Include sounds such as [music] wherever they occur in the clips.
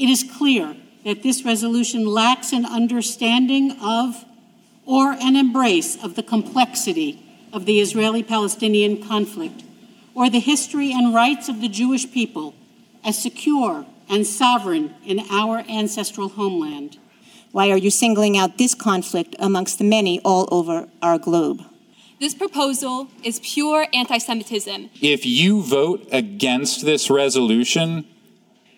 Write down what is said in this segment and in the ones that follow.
It is clear that this resolution lacks an understanding of or an embrace of the complexity of the Israeli Palestinian conflict or the history and rights of the Jewish people as secure and sovereign in our ancestral homeland. Why are you singling out this conflict amongst the many all over our globe? This proposal is pure anti Semitism. If you vote against this resolution,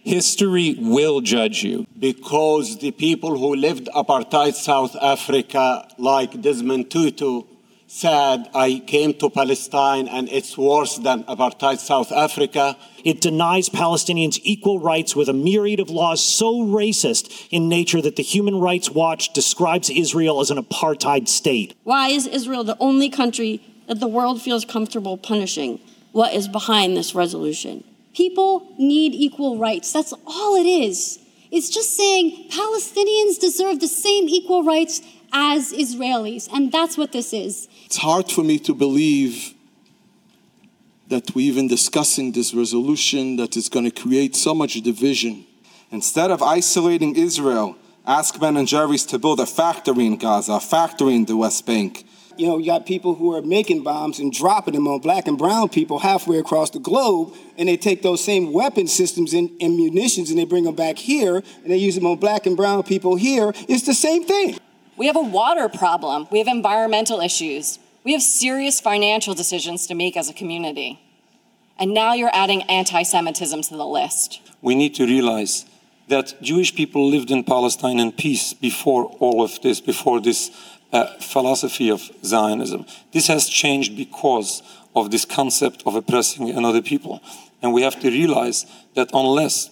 history will judge you. Because the people who lived apartheid South Africa, like Desmond Tutu, said, I came to Palestine and it's worse than apartheid South Africa. It denies Palestinians equal rights with a myriad of laws so racist in nature that the Human Rights Watch describes Israel as an apartheid state. Why is Israel the only country that the world feels comfortable punishing? What is behind this resolution? People need equal rights. That's all it is. It's just saying Palestinians deserve the same equal rights as Israelis. And that's what this is. It's hard for me to believe that we're even discussing this resolution that is going to create so much division. Instead of isolating Israel, ask Ben and Jerry's to build a factory in Gaza, a factory in the West Bank. You know, you got people who are making bombs and dropping them on black and brown people halfway across the globe, and they take those same weapon systems and, and munitions and they bring them back here, and they use them on black and brown people here. It's the same thing. We have a water problem. We have environmental issues. We have serious financial decisions to make as a community. And now you're adding anti Semitism to the list. We need to realize that Jewish people lived in Palestine in peace before all of this, before this uh, philosophy of Zionism. This has changed because of this concept of oppressing another people. And we have to realize that unless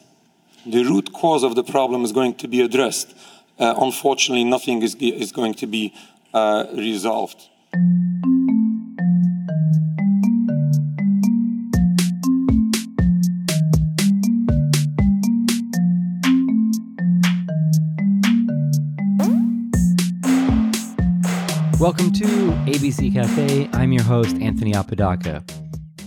the root cause of the problem is going to be addressed, uh, unfortunately, nothing is, is going to be uh, resolved. Welcome to ABC Cafe. I'm your host, Anthony Apodaca.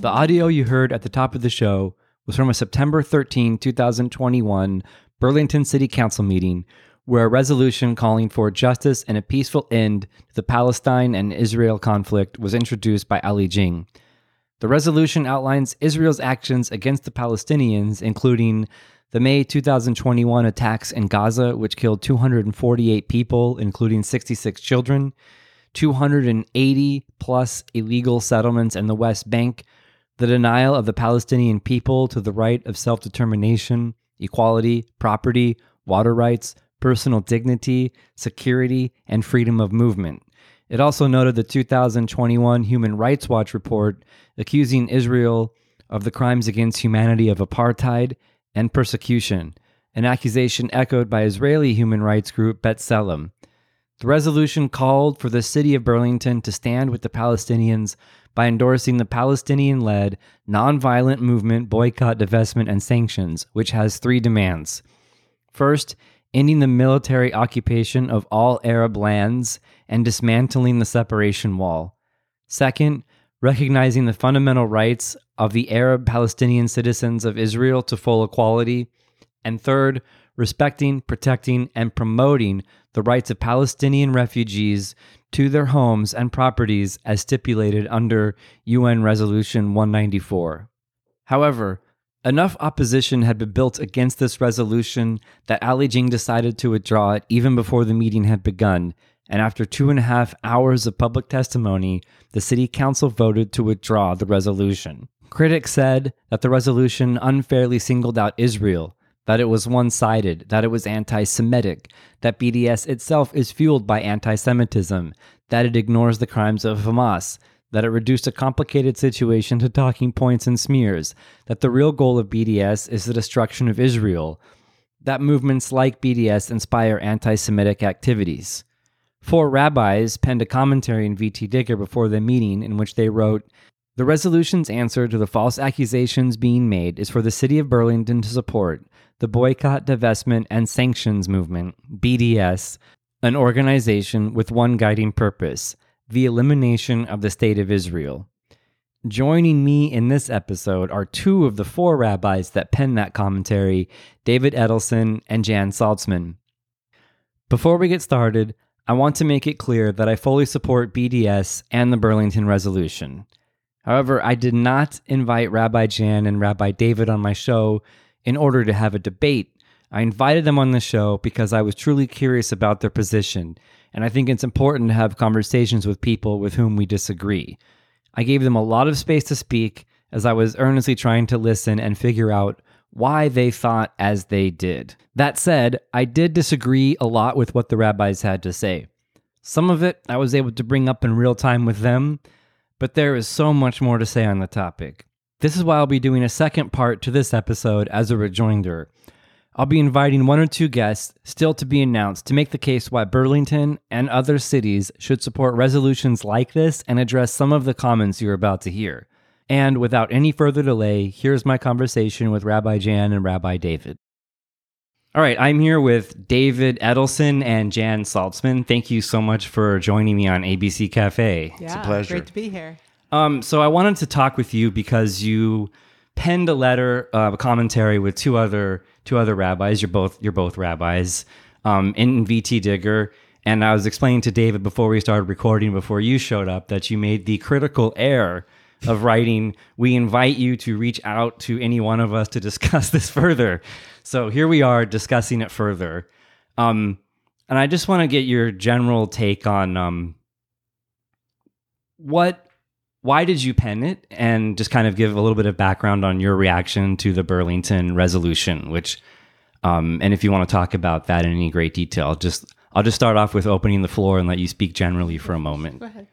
The audio you heard at the top of the show was from a September 13, 2021 Burlington City Council meeting where a resolution calling for justice and a peaceful end to the Palestine and Israel conflict was introduced by Ali Dieng. The resolution outlines Israel's actions against the Palestinians, including the May 2021 attacks in Gaza, which killed 248 people, including 66 children, 280 plus illegal settlements in the West Bank, the denial of the Palestinian people to the right of self determination, equality, property, water rights, personal dignity, security, and freedom of movement. It also noted the 2021 Human Rights Watch report accusing Israel of the crimes against humanity of apartheid and persecution, an accusation echoed by Israeli human rights group B'Tselem. The resolution called for the city of Burlington to stand with the Palestinians by endorsing the Palestinian led nonviolent movement Boycott, Divestment, and Sanctions, which has three demands. First, ending the military occupation of all Arab lands, and dismantling the separation wall. Second, recognizing the fundamental rights of the Arab Palestinian citizens of Israel to full equality. And third, respecting, protecting, and promoting the rights of Palestinian refugees to their homes and properties as stipulated under UN Resolution 194. However, Enough opposition had been built against this resolution that Ali Dieng decided to withdraw it even before the meeting had begun, and after two and a half hours of public testimony, the city council voted to withdraw the resolution. Critics said that the resolution unfairly singled out Israel, that it was one sided, that it was anti Semitic, that BDS itself is fueled by anti Semitism, that it ignores the crimes of Hamas, that it reduced a complicated situation to talking points and smears, that the real goal of BDS is the destruction of Israel, that movements like BDS inspire anti Semitic activities. Four rabbis penned a commentary in VT Digger before the meeting in which they wrote The resolution's answer to the false accusations being made is for the city of Burlington to support the Boycott, Divestment, and Sanctions Movement, BDS, an organization with one guiding purpose the elimination of the State of Israel. Joining me in this episode are two of the four rabbis that penned that commentary David Edelson and Jan Saltzman. Before we get started, I want to make it clear that I fully support BDS and the Burlington Resolution. However, I did not invite Rabbi Jan and Rabbi David on my show in order to have a debate. I invited them on the show because I was truly curious about their position, and I think it's important to have conversations with people with whom we disagree. I gave them a lot of space to speak as I was earnestly trying to listen and figure out why they thought as they did. That said, I did disagree a lot with what the rabbis had to say. Some of it I was able to bring up in real time with them, but there is so much more to say on the topic. This is why I'll be doing a second part to this episode as a rejoinder. I'll be inviting one or two guests, still to be announced, to make the case why Burlington and other cities should support resolutions like this and address some of the comments you're about to hear. And without any further delay, here's my conversation with Rabbi Jan and Rabbi David. All right, I'm here with David Edelson and Jan Saltzman. Thank you so much for joining me on ABC Cafe. Yeah, it's a pleasure. Great to be here. Um, so I wanted to talk with you because you penned a letter, uh, a commentary with two other two other rabbis. You're both you're both rabbis um, in VT Digger. And I was explaining to David before we started recording, before you showed up, that you made the critical error of writing, We invite you to reach out to any one of us to discuss [laughs] this further. So here we are discussing it further. Um, and I just want to get your general take on um, what why did you pen it? And just kind of give a little bit of background on your reaction to the burlington resolution which um, and if you want to talk about that in any great detail just i'll just start off with opening the floor and let you speak generally for a moment. Go ahead.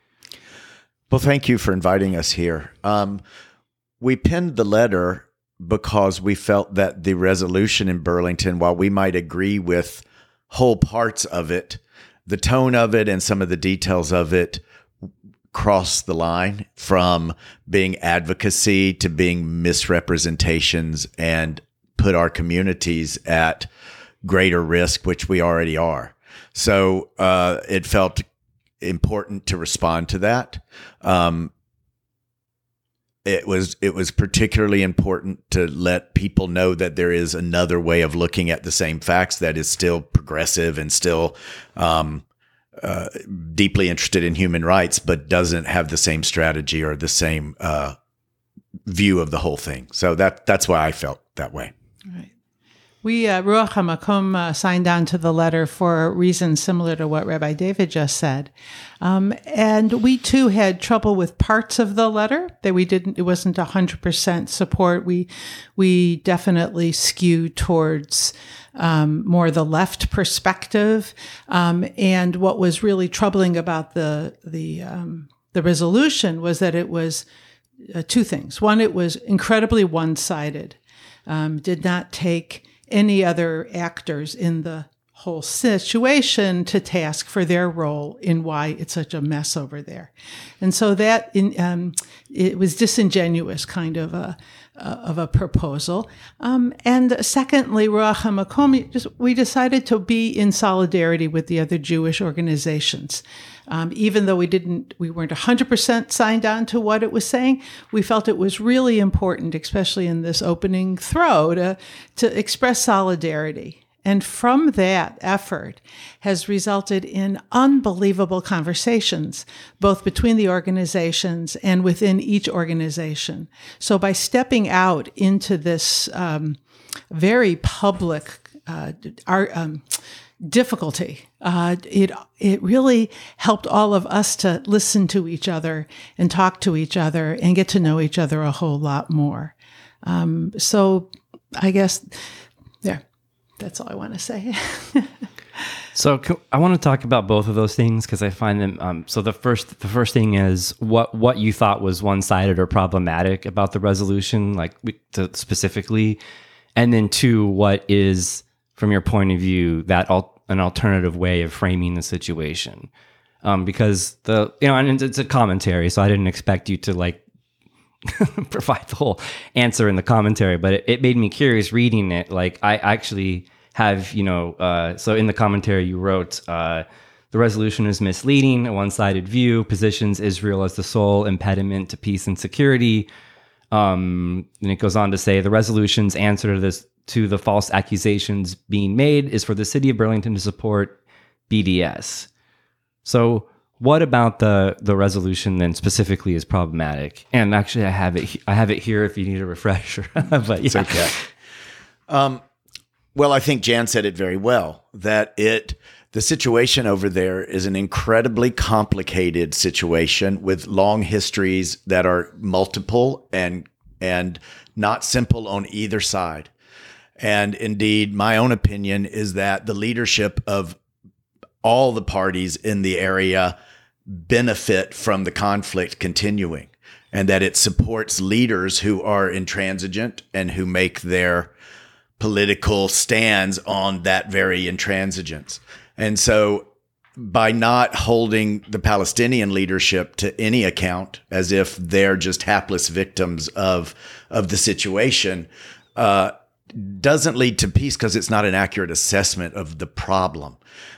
Well thank you for inviting us here. Um, we penned the letter because we felt that the resolution in burlington while we might agree with whole parts of it the tone of it and some of the details of it cross the line from being advocacy to being misrepresentations and put our communities at greater risk, which we already are. So uh, it felt important to respond to that. Um, it was it was particularly important to let people know that there is another way of looking at the same facts that is still progressive and still um, deeply interested in human rights, but doesn't have the same strategy or the same uh, view of the whole thing. So that that's why I felt that way. Right. We, uh, Ruach HaMakom, uh, signed on to the letter for reasons similar to what Rabbi David just said. Um, and we too had trouble with parts of the letter that we didn't, it wasn't 100% support. We, we definitely skewed towards um, more the left perspective. Um, and what was really troubling about the, the, um, the resolution was that it was uh, two things. One, it was incredibly one sided, um, did not take any other actors in the whole situation to task for their role in why it's such a mess over there. And so that in, um, it was disingenuous kind of a, uh, of a proposal. Um, and secondly, Ruach HaMakom, we decided to be in solidarity with the other Jewish organizations. Um, even though we didn't, we weren't 100% signed on to what it was saying, we felt it was really important, especially in this opening throw, to, to express solidarity. And from that effort has resulted in unbelievable conversations, both between the organizations and within each organization. So by stepping out into this um, very public uh, our, um, difficulty. Uh, it it really helped all of us to listen to each other and talk to each other and get to know each other a whole lot more. Um, so I guess yeah, that's all I want to say. [laughs] so I want to talk about both of those things because I find them. Um, so the first the first thing is what what you thought was one sided or problematic about the resolution, like specifically, and then two, what is from your point of view that an alternative way of framing the situation um, because the you know and it's a commentary so i didn't expect you to like [laughs] provide the whole answer in the commentary but it, it, made me curious reading it like i actually have you know uh, so in the commentary you wrote uh, The resolution is misleading, a one sided view, positions Israel as the sole impediment to peace and security. Um, and it goes on to say the resolution's answer to this to the false accusations being made is for the city of Burlington to support BDS. So, what about the the resolution then specifically is problematic? And actually, I have it. I have it here if you need a refresher. [laughs] but yeah. It's okay. Um, well, I think Jan said it very well that it the situation over there is an incredibly complicated situation with long histories that are multiple and and not simple on either side. And indeed, my own opinion is that the leadership of all the parties in the area benefit from the conflict continuing and that it supports leaders who are intransigent and who make their political stands on that very intransigence. And so by not holding the Palestinian leadership to any account as if they're just hapless victims of of the situation, uh, doesn't lead to peace because it's not an accurate assessment of the problem.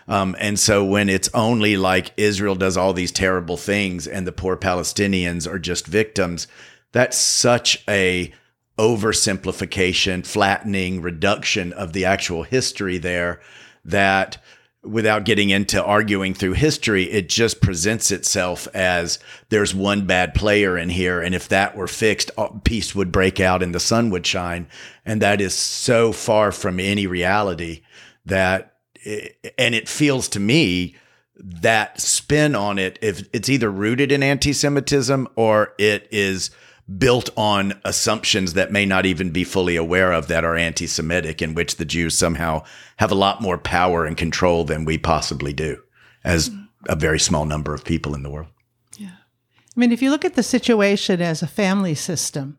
Um, and so when it's only like Israel does all these terrible things and the poor Palestinians are just victims, that's such a oversimplification, flattening, reduction of the actual history there that without getting into arguing through history, it just presents itself as there's one bad player in here. And if that were fixed, peace would break out and the sun would shine. And that is so far from any reality that, it, and it feels to me that spin on it, if it's either rooted in anti Semitism or it is built on assumptions that may not even be fully aware of that are anti Semitic, in which the Jews somehow have a lot more power and control than we possibly do as a very small number of people in the world. Yeah. I mean, if you look at the situation as a family system,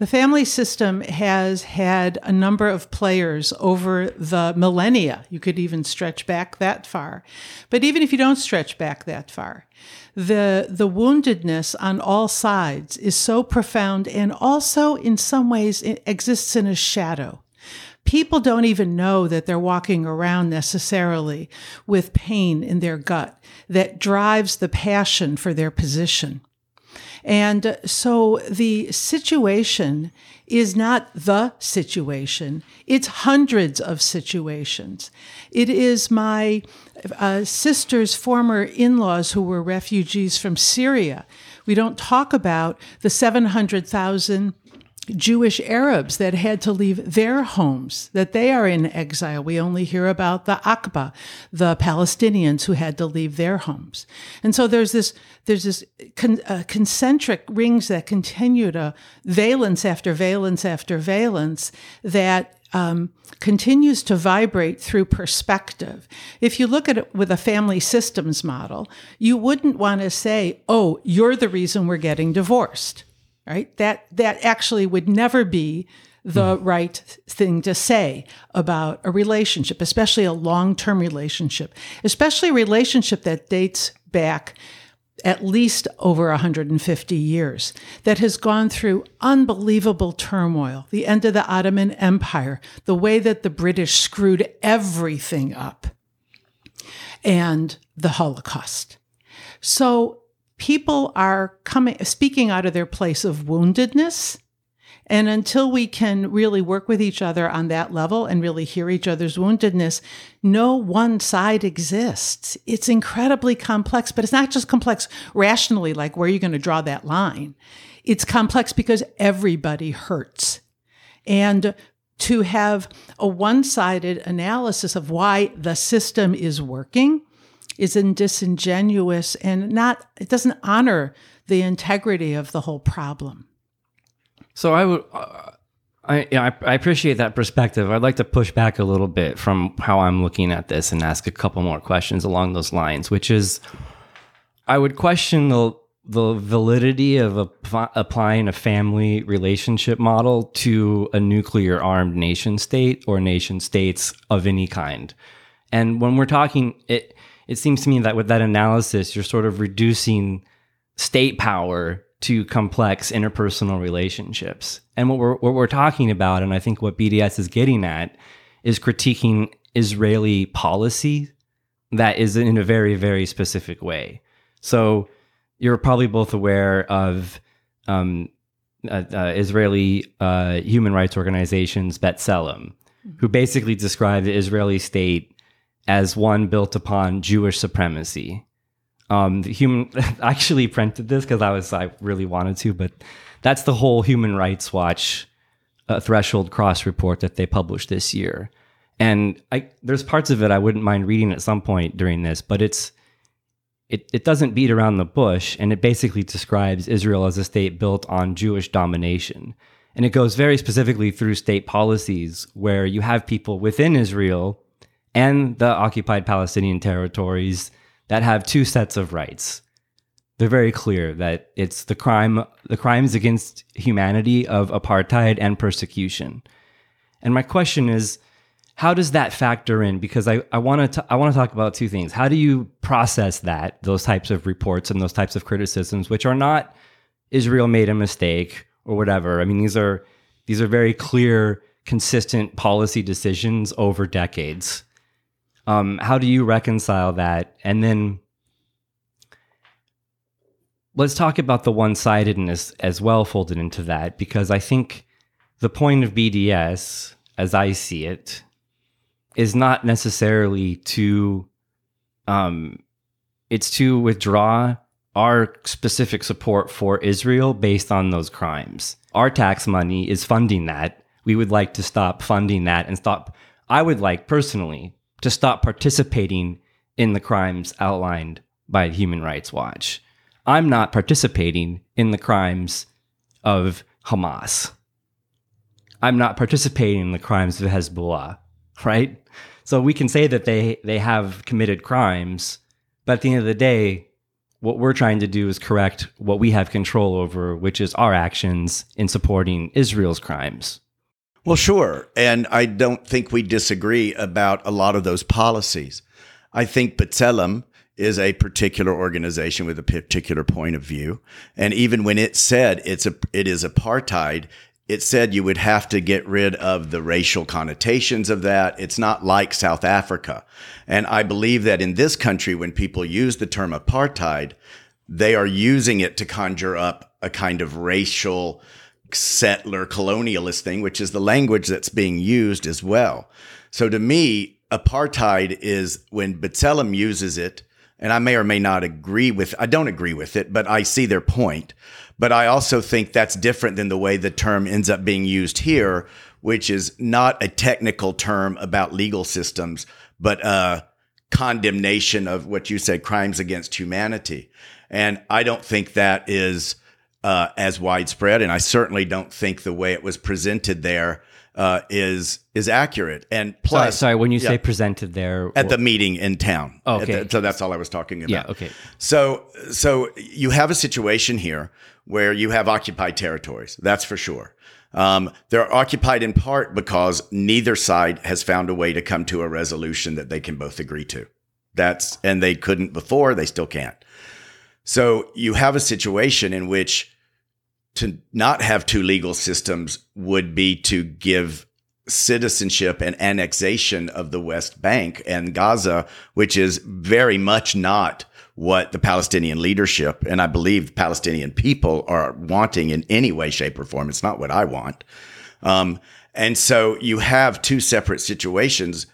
the family system has had a number of players over the millennia. You could even stretch back that far. But even if you don't stretch back that far, the, the woundedness on all sides is so profound and also, in some ways, it exists in a shadow. People don't even know that they're walking around necessarily with pain in their gut that drives the passion for their position. And so the situation is not the situation, it's hundreds of situations. It is my uh, sister's former in laws who were refugees from Syria. We don't talk about the 700,000 Jewish Arabs that had to leave their homes, that they are in exile. We only hear about the Nakba, the Palestinians who had to leave their homes. And so there's this, there's this con, uh, concentric rings that continue to valence after valence after valence that um, continues to vibrate through perspective. If you look at it with a family systems model, you wouldn't want to say, oh, you're the reason we're getting divorced right? That that actually would never be the mm. right thing to say about a relationship, especially a long-term relationship, especially a relationship that dates back at least over 150 years, that has gone through unbelievable turmoil, the end of the Ottoman Empire, the way that the British screwed everything up, and the Holocaust. So people are coming speaking out of their place of woundedness and until we can really work with each other on that level and really hear each other's woundedness, no one side exists. It's incredibly complex, but it's not just complex rationally, like where are you going to draw that line? It's complex because everybody hurts. And to have a one sided analysis of why the system is working is disingenuous and not it doesn't honor the integrity of the whole problem. So I would uh, I, yeah, I, I appreciate that perspective. I'd like to push back a little bit from how I'm looking at this and ask a couple more questions along those lines, which is I would question the the validity of applying a family relationship model to a nuclear armed nation state or nation states of any kind. And when we're talking it it seems to me that with that analysis, you're sort of reducing state power to complex interpersonal relationships. And what we're, what we're talking about, and I think what BDS is getting at, is critiquing Israeli policy that is in a very, very specific way. So you're probably both aware of um, uh, uh, Israeli uh, human rights organizations, B'Tselem, who basically describe the Israeli state as one built upon Jewish supremacy. Um, the human [laughs] I actually printed this because I was I really wanted to, but that's the whole Human Rights Watch uh, threshold cross report that they published this year. And I, there's parts of it I wouldn't mind reading at some point during this, but it's it, it doesn't beat around the bush, and it basically describes Israel as a state built on Jewish domination. And it goes very specifically through state policies where you have people within Israel and the occupied Palestinian territories that have two sets of rights. They're very clear that it's the crime the crimes against humanity of apartheid and persecution. And my question is how does that factor in? Because I, I want to I want to talk about two things. How do you process that those types of reports and those types of criticisms, which are not Israel made a mistake or whatever. I mean, these are these are very clear, consistent policy decisions over decades. Um, how do you reconcile that? And then let's talk about the one-sidedness as well folded into that, because I think the point of BDS, as I see it, is not necessarily to um it's to withdraw our specific support for Israel based on those crimes. Our tax money is funding that. We would like to stop funding that and stop I would like personally to stop participating in the crimes outlined by Human Rights Watch. I'm not participating in the crimes of Hamas. I'm not participating in the crimes of Hezbollah, [laughs] right? So we can say that they they have committed crimes, but at the end of the day, what we're trying to do is correct what we have control over, which is our actions in supporting Israel's crimes. Well, sure. And I don't think we disagree about a lot of those policies. I think B'Tselem is a particular organization with a particular point of view. And even when it said it's a, it is apartheid, it said you would have to get rid of the racial connotations of that. It's not like South Africa. And I believe that in this country, when people use the term apartheid, they are using it to conjure up a kind of racial settler colonialist thing, which is the language that's being used as well. So to me, apartheid is when B'Tselem uses it, and I may or may not agree with, I don't agree with it, but I see their point. But I also think that's different than the way the term ends up being used here, which is not a technical term about legal systems, but a condemnation of what you said, crimes against humanity. And I don't think that is uh, as widespread. And I certainly don't think the way it was presented there uh, is is accurate. And plus, sorry, sorry when you yeah, say presented there at the meeting in town. Okay, the, so that's all I was talking about. Yeah. Okay. So so you have a situation here where you have occupied territories. That's for sure. Um, they're occupied in part because neither side has found a way to come to a resolution that they can both agree to. That's and they couldn't before. They still can't. So you have a situation in which to not have two legal systems would be to give citizenship and annexation of the West Bank and Gaza, which is very much not what the Palestinian leadership and I believe Palestinian people are wanting in any way, shape, or form. It's not what I want. Um, and so you have two separate situations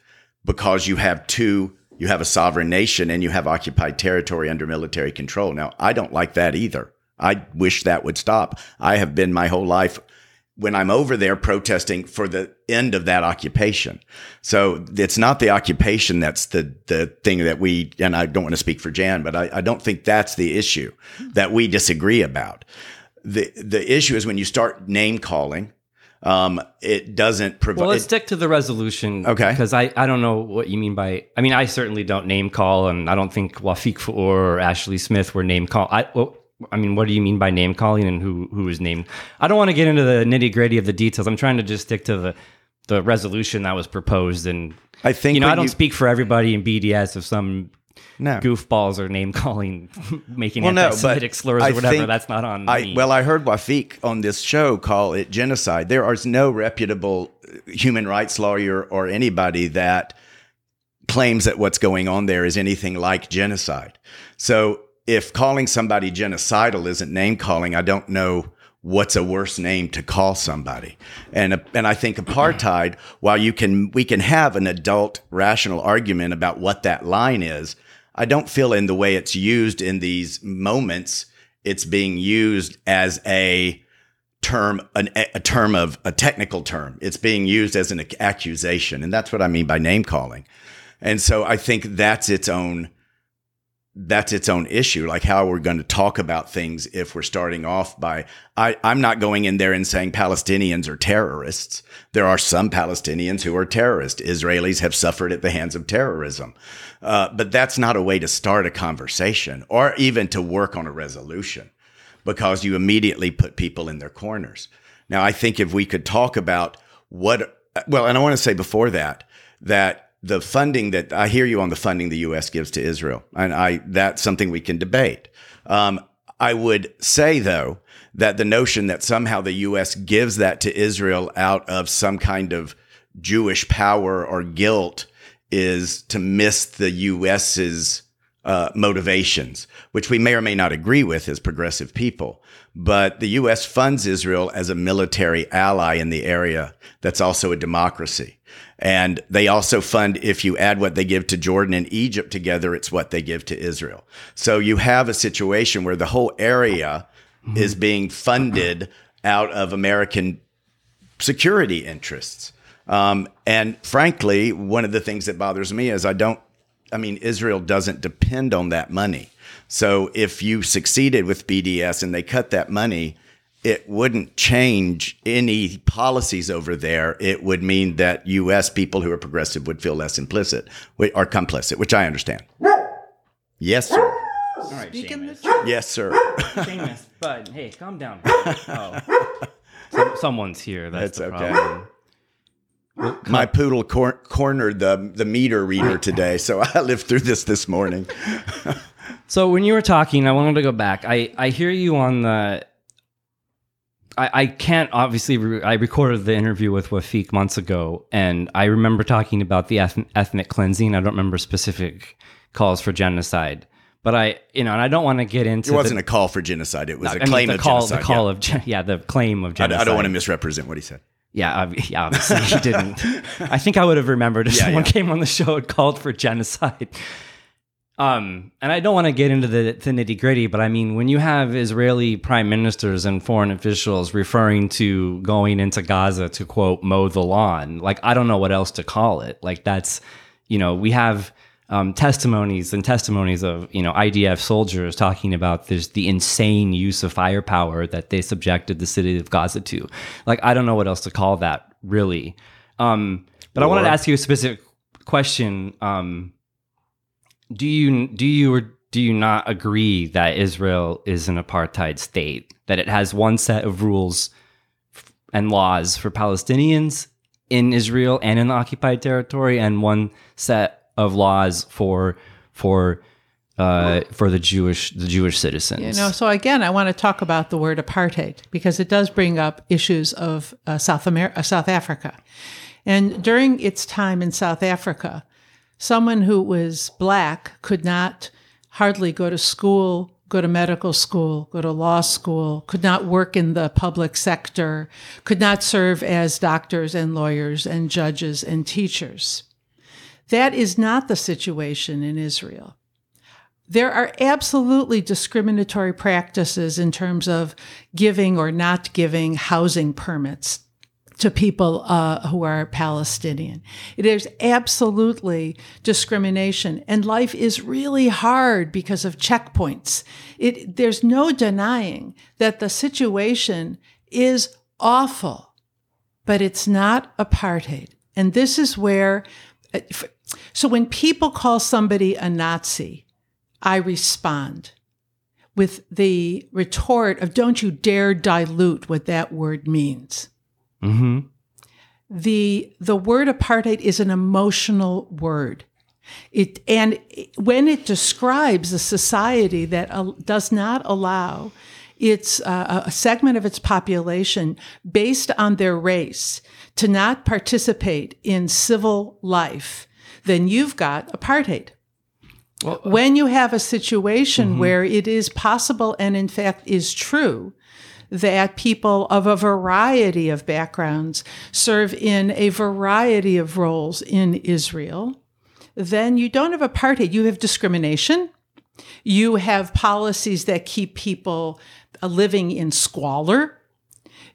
because you have two, you have a sovereign nation and you have occupied territory under military control. Now, I don't like that either. I wish that would stop. I have been my whole life when I'm over there protesting for the end of that occupation. So it's not the occupation that's the the thing that we and I don't want to speak for Jan, but I, I don't think that's the issue that we disagree about. The the issue is when you start name calling. Um, it doesn't provide. Well, let's stick to the resolution. Okay. Because I, I don't know what you mean by. I mean, I certainly don't name call, and I don't think Wafik or Ashley Smith were name call. I well, I mean, what do you mean by name calling and who who is named? I don't want to get into the nitty gritty of the details. I'm trying to just stick to the the resolution that was proposed. And I think you know, I don't you, speak for everybody in BDS. If some no. goofballs or name calling, [laughs] making well, anti-Semitic no, slurs or whatever, that's not on I, me. Well, I heard Wafik on this show call it genocide. There is no reputable uh, human rights lawyer or anybody that claims that what's going on there is anything like genocide. So if calling somebody genocidal isn't name calling, I don't know what's a worse name to call somebody. And uh, and I think apartheid, while you can we can have an adult rational argument about what that line is, I don't feel in the way it's used in these moments, it's being used as a term an, a term of a technical term. It's being used as an accusation, and that's what I mean by name calling. And so I think that's its own that's its own issue. Like how we're going to talk about things if we're starting off by I, I'm not going in there and saying Palestinians are terrorists. There are some Palestinians who are terrorists. Israelis have suffered at the hands of terrorism. Uh, but that's not a way to start a conversation or even to work on a resolution because you immediately put people in their corners. Now, I think if we could talk about what, well, and I want to say before that, that the funding that I hear you on the funding the U.S. gives to Israel, and I that's something we can debate. Um, I would say though that the notion that somehow the U.S. gives that to Israel out of some kind of Jewish power or guilt is to miss the U.S.'s uh, motivations, which we may or may not agree with as progressive people. But the U.S. funds Israel as a military ally in the area that's also a democracy. And they also fund, if you add what they give to Jordan and Egypt together, it's what they give to Israel. So you have a situation where the whole area mm-hmm. is being funded out of American security interests. Um, and frankly, one of the things that bothers me is I don't, I mean, Israel doesn't depend on that money. So if you succeeded with BDS and they cut that money, it wouldn't change any policies over there. It would mean that U.S. people who are progressive would feel less implicit or complicit, which I understand. Yes, sir. All right, Seamus. Yes, sir. [laughs] Seamus, bud, hey, calm down. [laughs] Oh. Someone's here. That's, That's okay. Problem. [gasps] My poodle cor- cornered the the meter reader today, so [laughs] I lived through this this morning. [laughs] so when you were talking, I wanted to go back. I I hear you on the I, I can't obviously. Re- I recorded the interview with Wafik months ago, and I remember talking about the eth- ethnic cleansing. I don't remember specific calls for genocide, but I, you know, and I don't want to get into. It wasn't the, a call for genocide. It was no, a claim mean, the of call, genocide. The call yeah. of, yeah, the claim of genocide. I, I, don't want to misrepresent what he said. Yeah, [laughs] yeah, obviously he didn't. [laughs] I think I would have remembered if yeah, someone yeah. came on the show and called for genocide. Um, and I don't want to get into the, the nitty gritty, but I mean, when you have Israeli prime ministers and foreign officials referring to going into Gaza to quote, mow the lawn, like, I don't know what else to call it. Like, that's, you know, we have um, testimonies and testimonies of, you know, IDF soldiers talking about this, the insane use of firepower that they subjected the city of Gaza to. Like, I don't know what else to call that, really. Um, but or, I wanted to ask you a specific question. Um, do you do you or do you not agree that Israel is an apartheid state? That it has one set of rules and laws for Palestinians in Israel and in the occupied territory, and one set of laws for for uh, for the Jewish the Jewish citizens. You know, so again, I want to talk about the word apartheid because it does bring up issues of uh, South America, uh, South Africa, and during its time in South Africa, someone who was black could not hardly go to school, go to medical school, go to law school, could not work in the public sector, could not serve as doctors and lawyers and judges and teachers. That is not the situation in Israel. There are absolutely discriminatory practices in terms of giving or not giving housing permits to people uh, who are Palestinian. It is absolutely discrimination, and life is really hard because of checkpoints. It, there's no denying that the situation is awful, but it's not apartheid. And this is where, uh, so when people call somebody a Nazi, I respond with the retort of, don't you dare dilute what that word means. Mm-hmm. The the word apartheid is an emotional word. It and when it describes a society that uh, does not allow its uh, a segment of its population based on their race to not participate in civil life, then you've got apartheid. when you have a situation where it is possible and in fact is true that people of a variety of backgrounds serve in a variety of roles in Israel, then you don't have apartheid. You have discrimination. You have policies that keep people uh, living in squalor.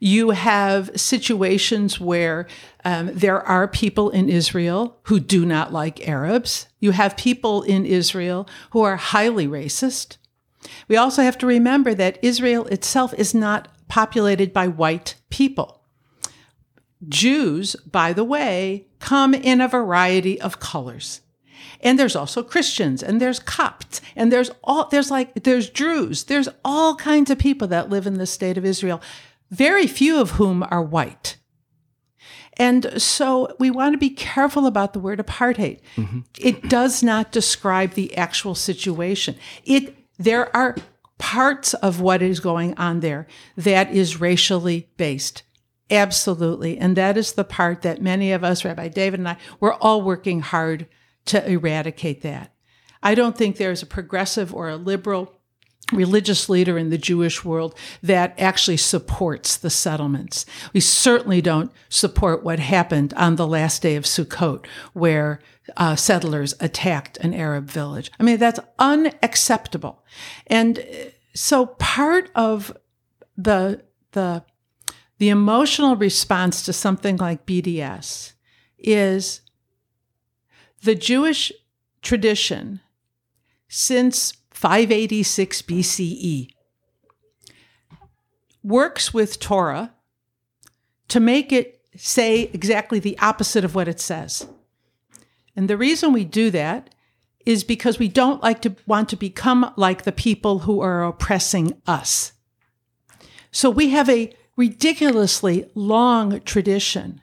You have situations where um, there are people in Israel who do not like Arabs. You have people in Israel who are highly racist. We also have to remember that Israel itself is not populated by white people. Jews, by the way, come in a variety of colors. And there's also Christians and there's Copts and there's all there's like there's Druze. There's all kinds of people that live in the state of Israel, very few of whom are white. And so we want to be careful about the word apartheid. Mm-hmm. It does not describe the actual situation. It there are parts of what is going on there that is racially based. Absolutely. And that is the part that many of us, Rabbi David and I, we're all working hard to eradicate that. I don't think there's a progressive or a liberal religious leader in the Jewish world that actually supports the settlements. We certainly don't support what happened on the last day of Sukkot, where uh, settlers attacked an Arab village. I mean, that's unacceptable. And uh, so part of the, the, the emotional response to something like BDS is the Jewish tradition since 586 BCE works with Torah to make it say exactly the opposite of what it says. And the reason we do that is because we don't like to want to become like the people who are oppressing us. So we have a ridiculously long tradition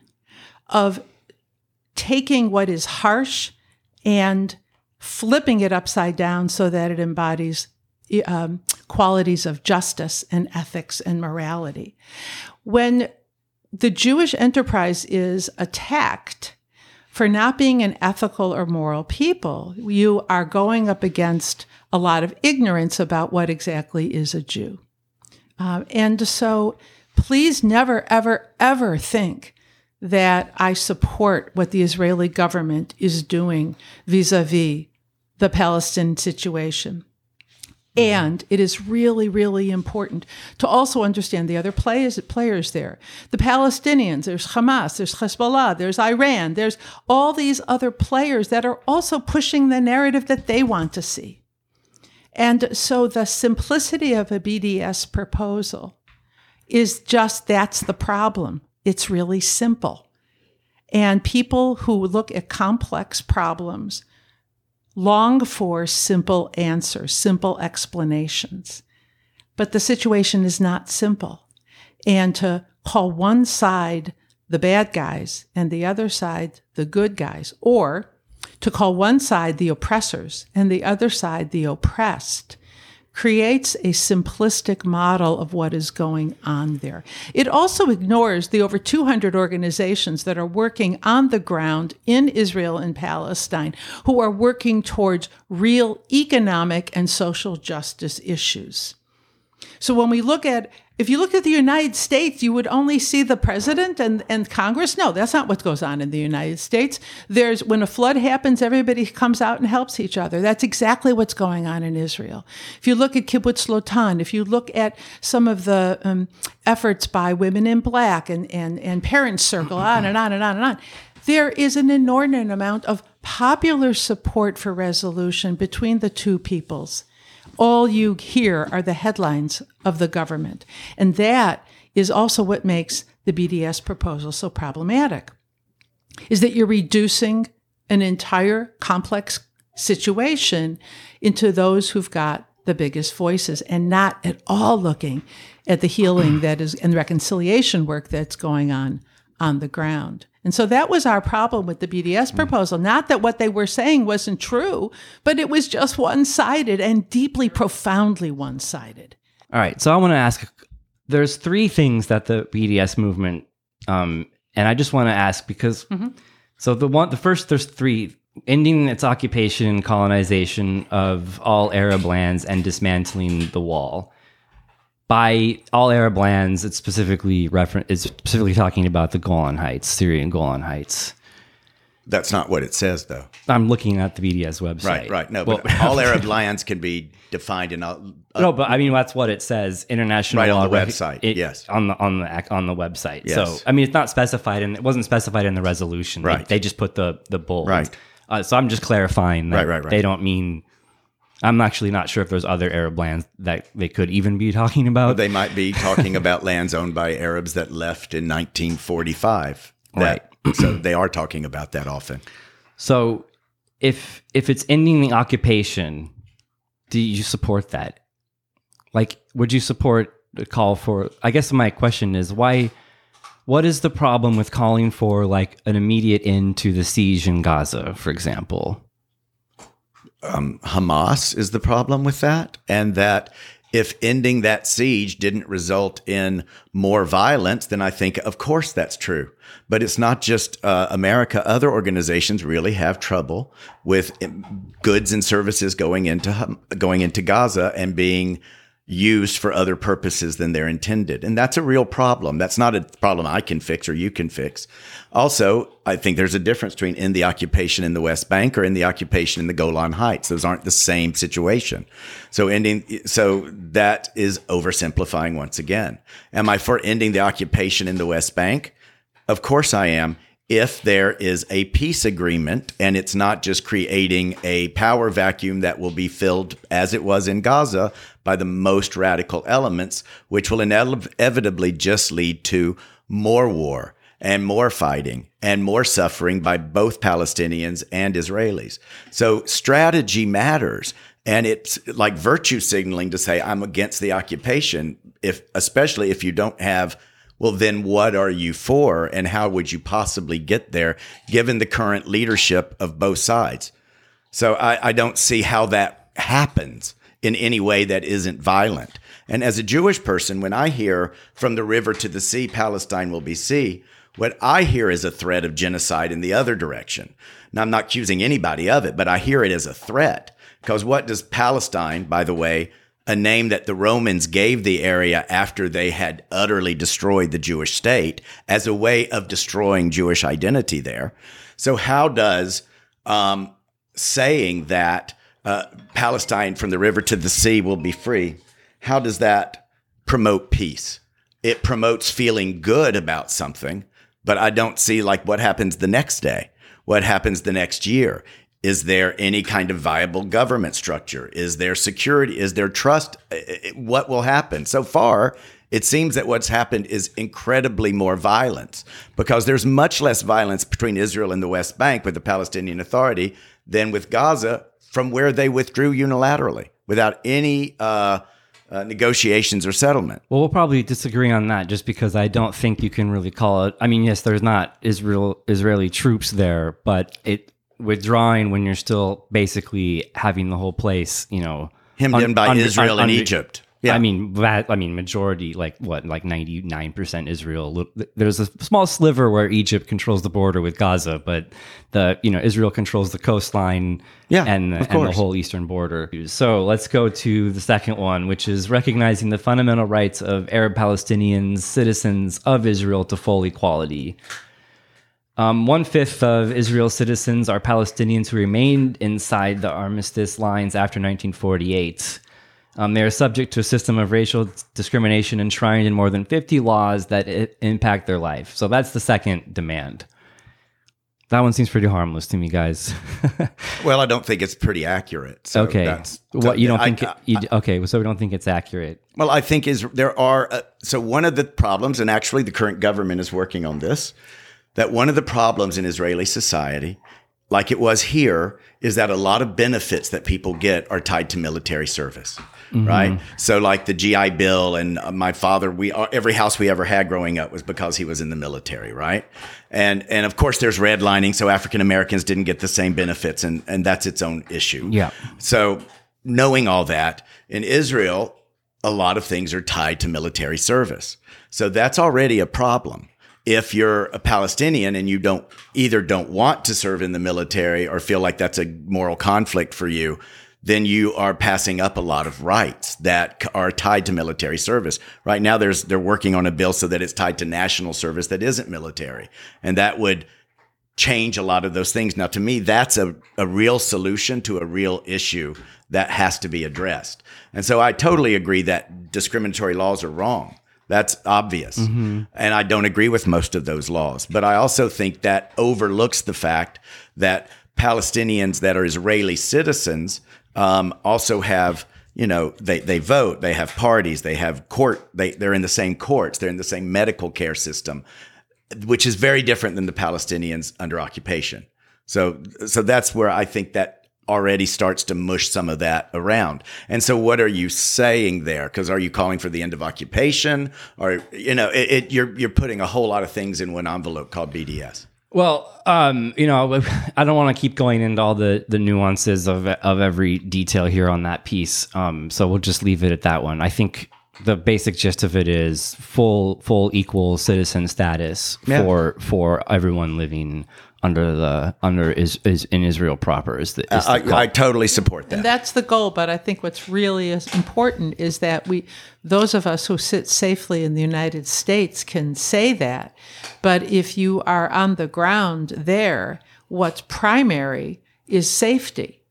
of taking what is harsh and flipping it upside down so that it embodies um, qualities of justice and ethics and morality. When the Jewish enterprise is attacked for not being an ethical or moral people, you are going up against a lot of ignorance about what exactly is a Jew. Uh, and so please never, ever, ever think that I support what the Israeli government is doing vis a vis the Palestinian situation. And it is really, really important to also understand the other players, players there. The Palestinians, there's Hamas, there's Hezbollah, there's Iran, there's all these other players that are also pushing the narrative that they want to see. And so the simplicity of a BDS proposal is just that's the problem. It's really simple. And people who look at complex problems long for simple answers, simple explanations. But the situation is not simple. And to call one side the bad guys and the other side the good guys, or to call one side the oppressors and the other side the oppressed, creates a simplistic model of what is going on there. It also ignores the over 200 organizations that are working on the ground in Israel and Palestine who are working towards real economic and social justice issues. So when we look at if you look at the United States, you would only see the president and, and Congress. No, that's not what goes on in the United States. There's when a flood happens, everybody comes out and helps each other. That's exactly what's going on in Israel. If you look at Kibbutz Lotan, if you look at some of the um, efforts by Women in Black and, and, and Parents Circle, on and on and on and on, there is an inordinate amount of popular support for resolution between the two peoples all you hear are the headlines of the government. And that is also what makes the BDS proposal so problematic, is that you're reducing an entire complex situation into those who've got the biggest voices and not at all looking at the healing that is and reconciliation work that's going on on the ground. And so that was our problem with the BDS proposal. Not that what they were saying wasn't true, but it was just one sided and deeply, profoundly one sided. All right. So I want to ask there's three things that the BDS movement, um, and I just want to ask because, Mhm. so the one, the first, there's three ending its occupation and colonization of all Arab lands and dismantling the wall. By all Arab lands, it's specifically refer- it's specifically talking about the Golan Heights, Syrian Golan Heights. That's not what it says, though. I'm looking at the BDS website. Right, right. No, Well- but all Arab [laughs] lands can be defined in all. no, but I mean that's what it says. International Right on the website, it- yes. on the on the on the website. Yes. So I mean, it's not specified, and it wasn't specified in the resolution. They- Right. They, just put the the bold. Right. Uh, so I'm just clarifying that Right, right, right. they don't mean. I'm actually not sure if there's other Arab lands that they could even be talking about. They might be talking about lands owned by Arabs that left in 1945. That, so they are talking about that often. So if if it's ending the occupation, do you support that? Like would you support the call for I guess my question is why what is the problem with calling for like an immediate end to the siege in Gaza, for example? Um, Hamas is the problem with that, and that if ending that siege didn't result in more violence, then I think, of course, that's true. But it's not just uh, America. Other organizations really have trouble with um, goods and services going into going into Gaza and being used for other purposes than they're intended. And that's a real problem. That's not a problem I can fix or you can fix. Also, I think there's a difference between in the occupation in the West Bank or in the occupation in the Golan Heights. Those aren't the same situation. So ending, so that is oversimplifying once again. Am I for ending the occupation in the West Bank? Of course I am. If there is a peace agreement and it's not just creating a power vacuum that will be filled as it was in Gaza by the most radical elements, which will inevitably just lead to more war and more fighting and more suffering by both Palestinians and Israelis. So strategy matters. And it's like virtue signaling to say, I'm against the occupation, if, especially if you don't have well, then what are you for and how would you possibly get there given the current leadership of both sides? So I, I don't see how that happens in any way that isn't violent. And as a Jewish person, when I hear from the river to the sea, Palestine will be sea, what I hear is a threat of genocide in the other direction. Now, I'm not accusing anybody of it, but I hear it as a threat. Because what does Palestine, by the way, a name that the Romans gave the area after they had utterly destroyed the Jewish state as a way of destroying Jewish identity there. So, how does um, saying that uh, Palestine from the river to the sea will be free, how does that promote peace? It promotes feeling good about something, but I don't see like what happens the next day, what happens the next year. Is there any kind of viable government structure? Is there security? Is there trust? What will happen? So far, it seems that what's happened is incredibly more violence because there's much less violence between Israel and the West Bank with the Palestinian Authority than with Gaza from where they withdrew unilaterally without any uh, uh, negotiations or settlement. Well, we'll probably disagree on that just because I don't think you can really call it. I mean, yes, there's not Israel Israeli troops there, but it withdrawing when you're still basically having the whole place, you know, Hemmed in by Israel and Egypt. Yeah. I mean, I mean, majority, like what, like 99% Israel. There's a small sliver where Egypt controls the border with Gaza, but the, you know, Israel controls the coastline Yeah, and, the, and the whole eastern border. So let's go to the second one, which is recognizing the fundamental rights of Arab Palestinians, citizens of Israel to full equality. Um, one fifth of Israel's citizens are Palestinians who remained inside the armistice lines after 1948. Um, they are subject to a system of racial discrimination enshrined in more than 50 laws that impact their life. So that's the second demand. That one seems pretty harmless to me, guys. [laughs] Well, I don't think it's pretty accurate. So okay. That's, what you don't I- think? I- you, okay, so we don't think it's accurate. Well, I think is there are uh, so one of the problems, and actually the current government is working on this. That one of the problems in Israeli society, like it was here, is that a lot of benefits that people get are tied to military service. Mhm. Right. So, like the GI Bill, and uh, my father, we uh, every house we ever had growing up was because he was in the military, right? And and of course, there's redlining, so African Americans didn't get the same benefits, and and that's its own issue. Yeah. So, knowing all that, in Israel, a lot of things are tied to military service. So, that's already a problem. If you're a Palestinian and you don't either don't want to serve in the military or feel like that's a moral conflict for you, then you are passing up a lot of rights that are tied to military service. Right now, there's they're working on a bill so that it's tied to national service that isn't military, and that would change a lot of those things. Now, to me, that's a, a real solution to a real issue that has to be addressed. And so I totally agree that discriminatory laws are wrong. That's obvious. Mhm. And I don't agree with most of those laws. But I also think that overlooks the fact that Palestinians that are Israeli citizens um, also have, you know, they, they vote, they have parties, they have court, they, they're in the same courts, they're in the same medical care system, which is very different than the Palestinians under occupation. So, so that's where I think that already starts to mush some of that around. And so, what are you saying there? Because are you calling for the end of occupation, or you know, it, it, you're you're putting a whole lot of things in one envelope called BDS. Well, um, you know, I [laughs] don't want to keep going into all the, the nuances of of every detail here on that piece. Um, so we'll just leave it at that one. I think the basic gist of it is full full equal citizen status Yeah. for for everyone living under the under is is in Israel proper is the, is uh, the I. I totally support that. And that's the goal. But I think what's really important is that we, those of us who sit safely in the United States, can say that. But if you are on the ground there, what's primary is safety,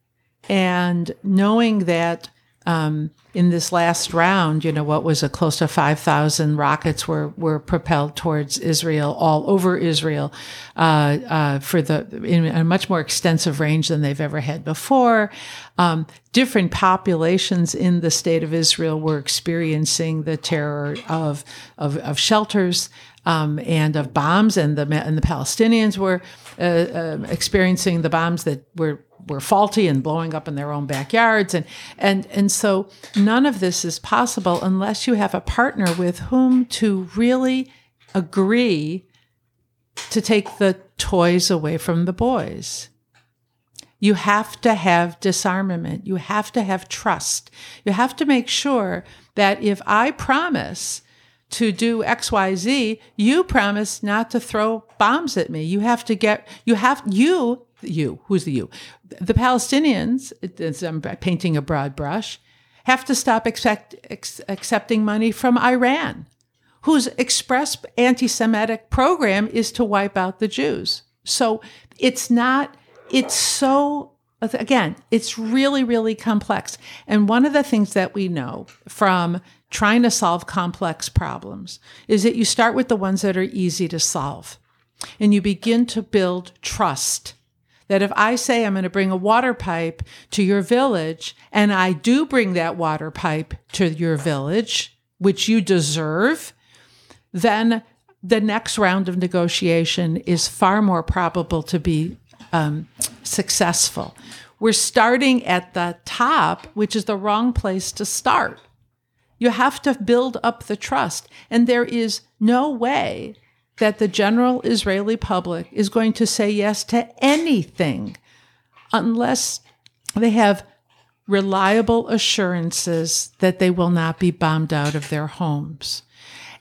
and knowing that. Um, in this last round, you know, what was a close to 5,000 rockets were, were propelled towards Israel, all over Israel, uh, uh, for the, in a much more extensive range than they've ever had before. Um, different populations in the state of Israel were experiencing the terror of, of, of shelters. Um, and of bombs, and the and the Palestinians were uh, experiencing the bombs that were were faulty and blowing up in their own backyards, and and and so none of this is possible unless you have a partner with whom to really agree to take the toys away from the boys. You have to have disarmament. You have to have trust. You have to make sure that if I promise to do XYZ, you promise not to throw bombs at me. You have to get, you have, you, you, who's the you? The Palestinians, I'm painting a broad brush, have to stop accept, ex- accepting money from Iran, whose express anti Semitic program is to wipe out the Jews. So it's not, it's so, again, it's really, really complex. And one of the things that we know from trying to solve complex problems is that you start with the ones that are easy to solve and you begin to build trust. That if I say I'm going to bring a water pipe to your village and I do bring that water pipe to your village, which you deserve, then the next round of negotiation is far more probable to be um, successful. We're starting at the top, which is the wrong place to start. You have to build up the trust. And there is no way that the general Israeli public is going to say yes to anything unless they have reliable assurances that they will not be bombed out of their homes.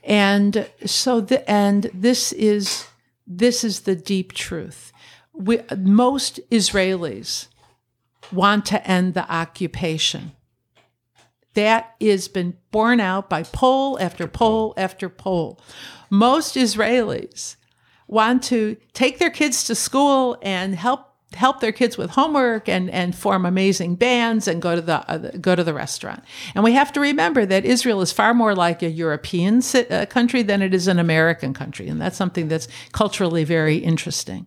And so the and this is this is the deep truth. We, most Israelis want to end the occupation. That has been borne out by poll after poll after poll. Most Israelis want to take their kids to school and help help their kids with homework and and form amazing bands and go to the uh, go to the restaurant. And we have to remember that Israel is far more like a European si- uh, country than it is an American country, and that's something that's culturally very interesting.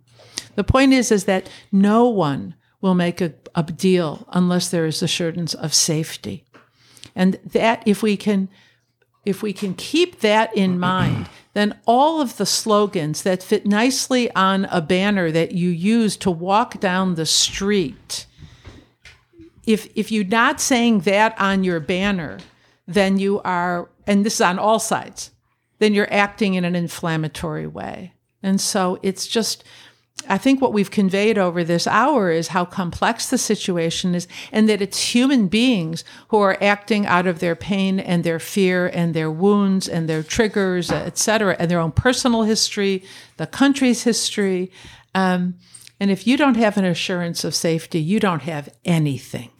The point is is that no one will make a, a deal unless there is assurance of safety. And that if we can if we can keep that in mind, then all of the slogans that fit nicely on a banner that you use to walk down the street, if if you're not saying that on your banner, then you are, and this is on all sides, then you're acting in an inflammatory way. And so it's just I think what we've conveyed over this hour is how complex the situation is and that it's human beings who are acting out of their pain and their fear and their wounds and their triggers, et cetera, and their own personal history, the country's history. Um, and if you don't have an assurance of safety, you don't have anything.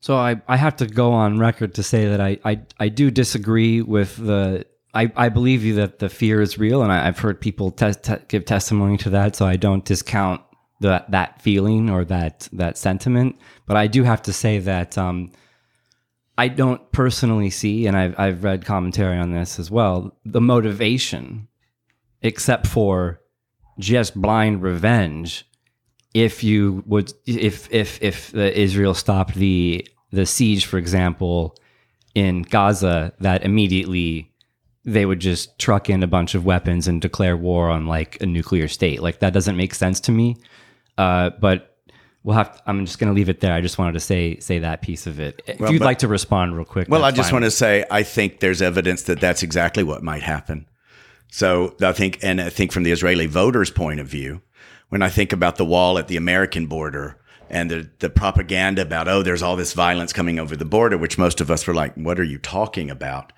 So I, I have to go on record to say that I, I, I do disagree with the I, I believe you that the fear is real, and I, have heard people te- te- give testimony to that. So I don't discount the, that feeling or that that sentiment. But I do have to say that um, I don't personally see, and I've I've read commentary on this as well, the motivation, except for just blind revenge. If you would, if if if Israel stopped the the siege, for example, in Gaza, that immediately they would just truck in a bunch of weapons and declare war on like a nuclear state. Like that doesn't make sense to me. Uh, but we'll have. To, I'm just going to leave it there. I just wanted to say say that piece of it. If Well, you'd but- like to respond real quick. Well, I just fine. want to say I think there's evidence that that's exactly what might happen. So I think, and I think from the Israeli voters' point of view, when I think about the wall at the American border and the the propaganda about oh, there's all this violence coming over the border, which most of us were like, what are you talking about?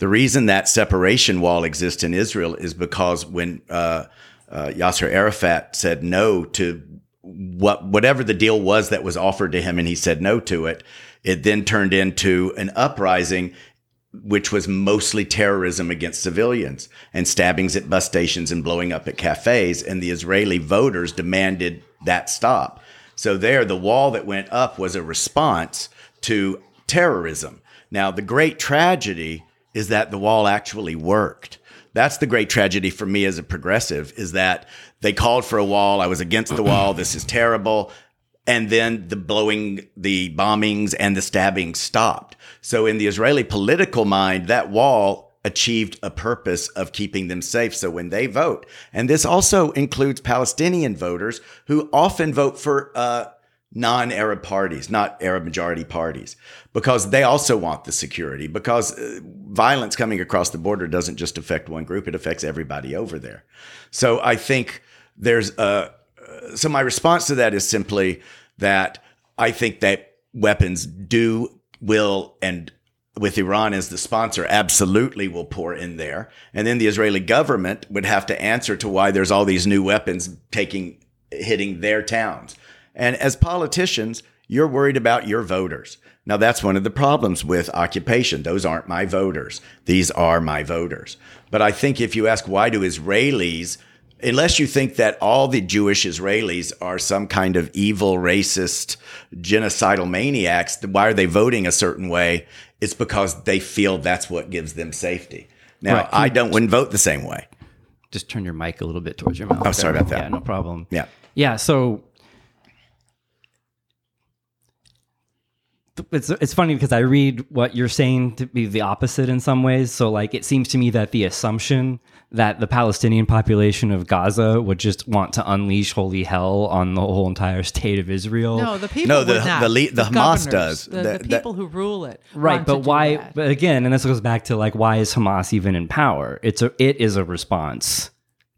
The reason that separation wall exists in Israel is because when uh, uh, Yasser Arafat said no to what whatever the deal was that was offered to him, and he said no to it, it then turned into an uprising, which was mostly terrorism against civilians and stabbings at bus stations and blowing up at cafes. And the Israeli voters demanded that stop. So there, the wall that went up was a response to terrorism. Now, the great tragedy is that the wall actually worked. That's the great tragedy for me as a progressive is that they called for a wall. I was against the wall. This is terrible. And then the blowing, the bombings and the stabbing stopped. So in the Israeli political mind, that wall achieved a purpose of keeping them safe. So when they vote, and this also includes Palestinian voters who often vote for, uh, non-Arab parties, not Arab majority parties, because they also want the security. Because uh, violence coming across the border doesn't just affect one group; it affects everybody over there. So I think there's a. So my response to that is simply that I think that weapons do will and with Iran as the sponsor, absolutely will pour in there. And then the Israeli government would have to answer to why there's all these new weapons taking hitting their towns. And as politicians, you're worried about your voters. Now, that's one of the problems with occupation. Those aren't my voters. These are my voters. But I think if you ask why do Israelis, unless you think that all the Jewish Israelis are some kind of evil, racist, genocidal maniacs, why are they voting a certain way? It's because they feel that's what gives them safety. Now, Right. I don't wouldn't vote the same way. just turn your mic a little bit towards your mouth. Oh, sorry about that. Yeah, no problem. Yeah. Yeah. So it's it's funny because I read what you're saying to be the opposite in some ways. So like it seems to me that the assumption that the Palestinian population of Gaza would just want to unleash holy hell on the whole entire state of Israel. No, the people No, the- would not. the le- the Hamas does. The, The- the the- people who rule it. Right, want to but do why? that. But again, and this goes back to like, why is Hamas even in power? It's a it is a response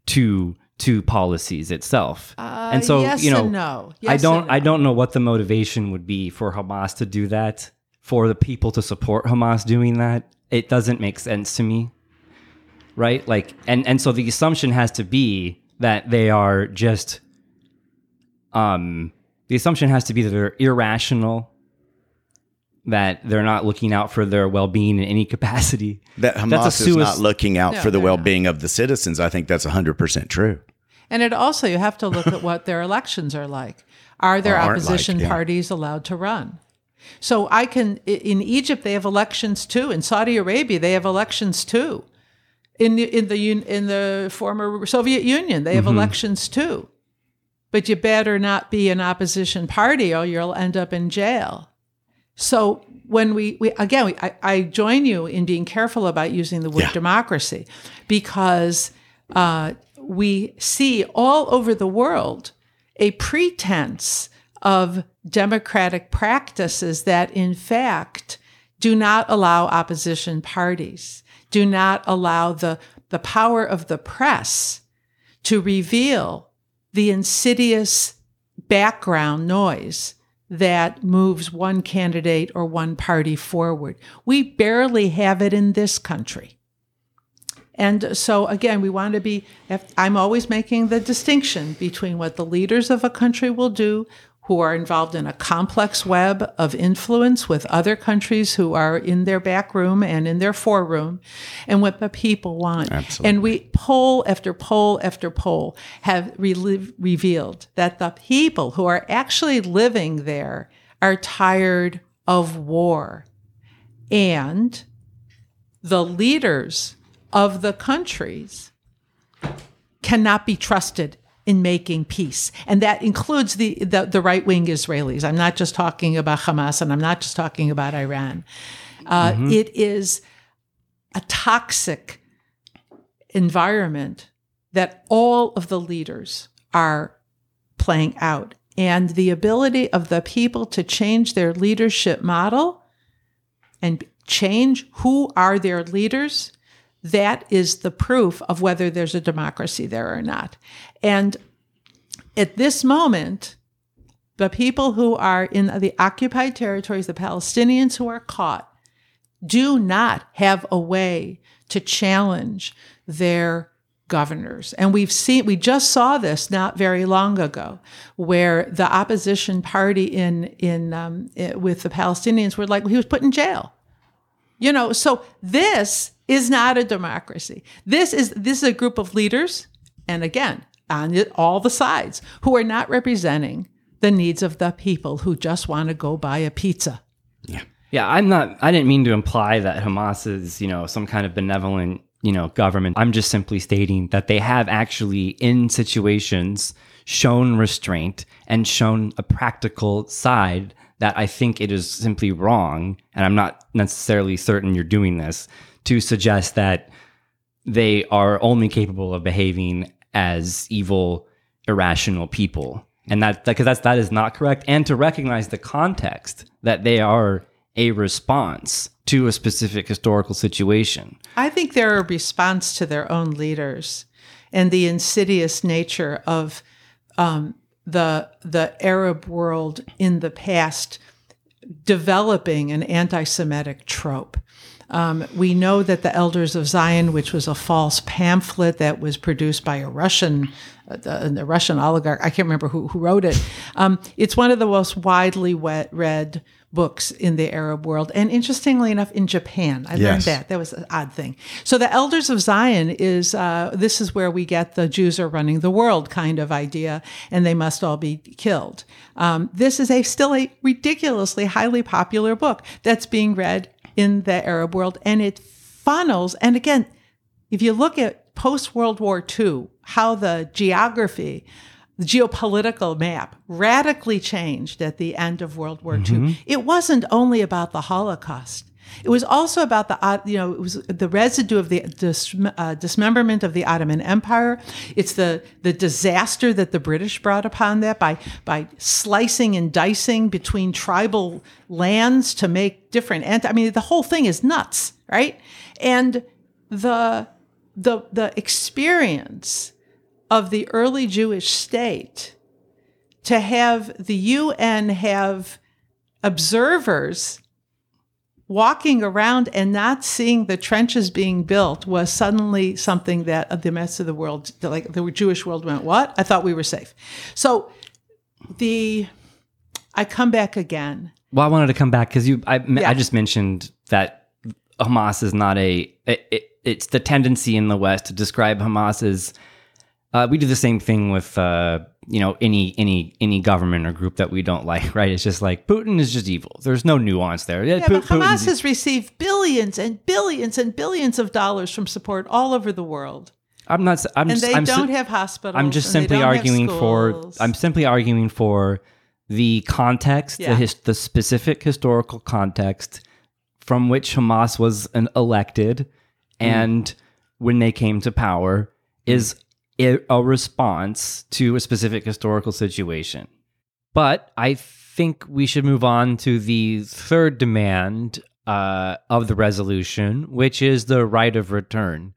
to to policies itself, Uh, and so yes you know, no. I don't and I don't know what the motivation would be for Hamas to do that, for the people to support Hamas doing that. It doesn't make sense to me, right? Like, and and so the assumption has to be that they are just, um, the assumption has to be that they're irrational that they're not looking out for their well-being in any capacity. That That's a Hamas is not looking out No, for the well being of the citizens. I think that's 100% true. And it also, you have to look at what their elections are like. Are their [laughs] opposition like, yeah. parties allowed to run? So I can, in Egypt, they have elections too. In Saudi Arabia, they have elections too. In the, in the, in the former Soviet Union, they have Mm-hmm. elections too. But you better not be an opposition party or you'll end up in jail. So when we, we again, we, I, I join you in being careful about using the word democracy because uh, we see all over the world a pretense of democratic practices that, in fact, do not allow opposition parties, do not allow the, the power of the press to reveal the insidious background noise that moves one candidate or one party forward. We barely have it in this country. And so, again, we want to be, I'm always making the distinction between what the leaders of a country will do who are involved in a complex web of influence with other countries who are in their back room and in their foreroom, and what the people want. Absolutely. And we poll after poll after poll have re- revealed that the people who are actually living there are tired of war. And the leaders of the countries cannot be trusted in making peace. And that includes the, the, the right wing Israelis. I'm not just talking about Hamas and I'm not just talking about Iran. Uh, Mhm. It is a toxic environment that all of the leaders are playing out. And the ability of the people to change their leadership model and change who are their leaders that is the proof of whether there's a democracy there or not. And at this moment, the people who are in the occupied territories, the Palestinians who are caught, do not have a way to challenge their governors. And we've seen, we just saw this not very long ago, where the opposition party in, in, um, eh, with the Palestinians were like, he was put in jail. You know, so this is not a democracy. This is this is a group of leaders, and again, on all the sides, who are not representing the needs of the people who just want to go buy a pizza. Yeah. Yeah, I'm not. I didn't mean to imply that Hamas is, you know, some kind of benevolent, you know, government. I'm just simply stating that they have actually, in situations, shown restraint and shown a practical side that I think it is simply wrong, and I'm not necessarily certain you're doing this to suggest that they are only capable of behaving as evil, irrational people, and that because that's that is not correct, and to recognize the context that they are a response to a specific historical situation. I think they're a response to their own leaders and the insidious nature of um, the the Arab world in the past developing an anti-Semitic trope. Um, we know that the Elders of Zion, which was a false pamphlet that was produced by a Russian, uh, the, the Russian oligarch, I can't remember who, who wrote it. Um, it's one of the most widely wet, read books in the Arab world. And interestingly enough, in Japan, I learned that. That was an odd thing. So the Elders of Zion is, uh, this is where we get the Jews are running the world kind of idea, and they must all be killed. Um, this is a still a ridiculously highly popular book that's being read in the Arab world, and it funnels. And again, if you look at post World War II, how the geography, the geopolitical map radically changed at the end of World War II. Mhm. It wasn't only about the Holocaust. It was also about the, uh, you know, it was the residue of the dis, uh, dismemberment of the Ottoman Empire. It's the the disaster that the British brought upon that by by slicing and dicing between tribal lands to make different. And I mean, the whole thing is nuts, right? And the the the experience of the early Jewish state to have the UN have observers walking around and not seeing the trenches being built was suddenly something that the rest of the world, like the Jewish world, went, "What? I thought we were safe." So the I come back again. Well, I wanted to come back because you, I, Yeah. I just mentioned that Hamas is not a. It, it, it's the tendency in the West to describe Hamas as. Uh, we do the same thing with, uh, you know, any any any government or group that we don't like, [laughs] right? It's just like Putin is just evil. There's no nuance there. Yeah, Pu- but Hamas Putin's- has received billions and billions and billions of dollars from support all over the world. I'm not. I'm and just, they I'm don't have hospitals. I'm just simply arguing for. I'm simply arguing for the context, Yeah. the, his, the specific historical context from which Hamas was an elected, Mm. and when they came to power, is a, response to a specific historical situation. But I think we should move on to the third demand uh, of the resolution, which is the right of return.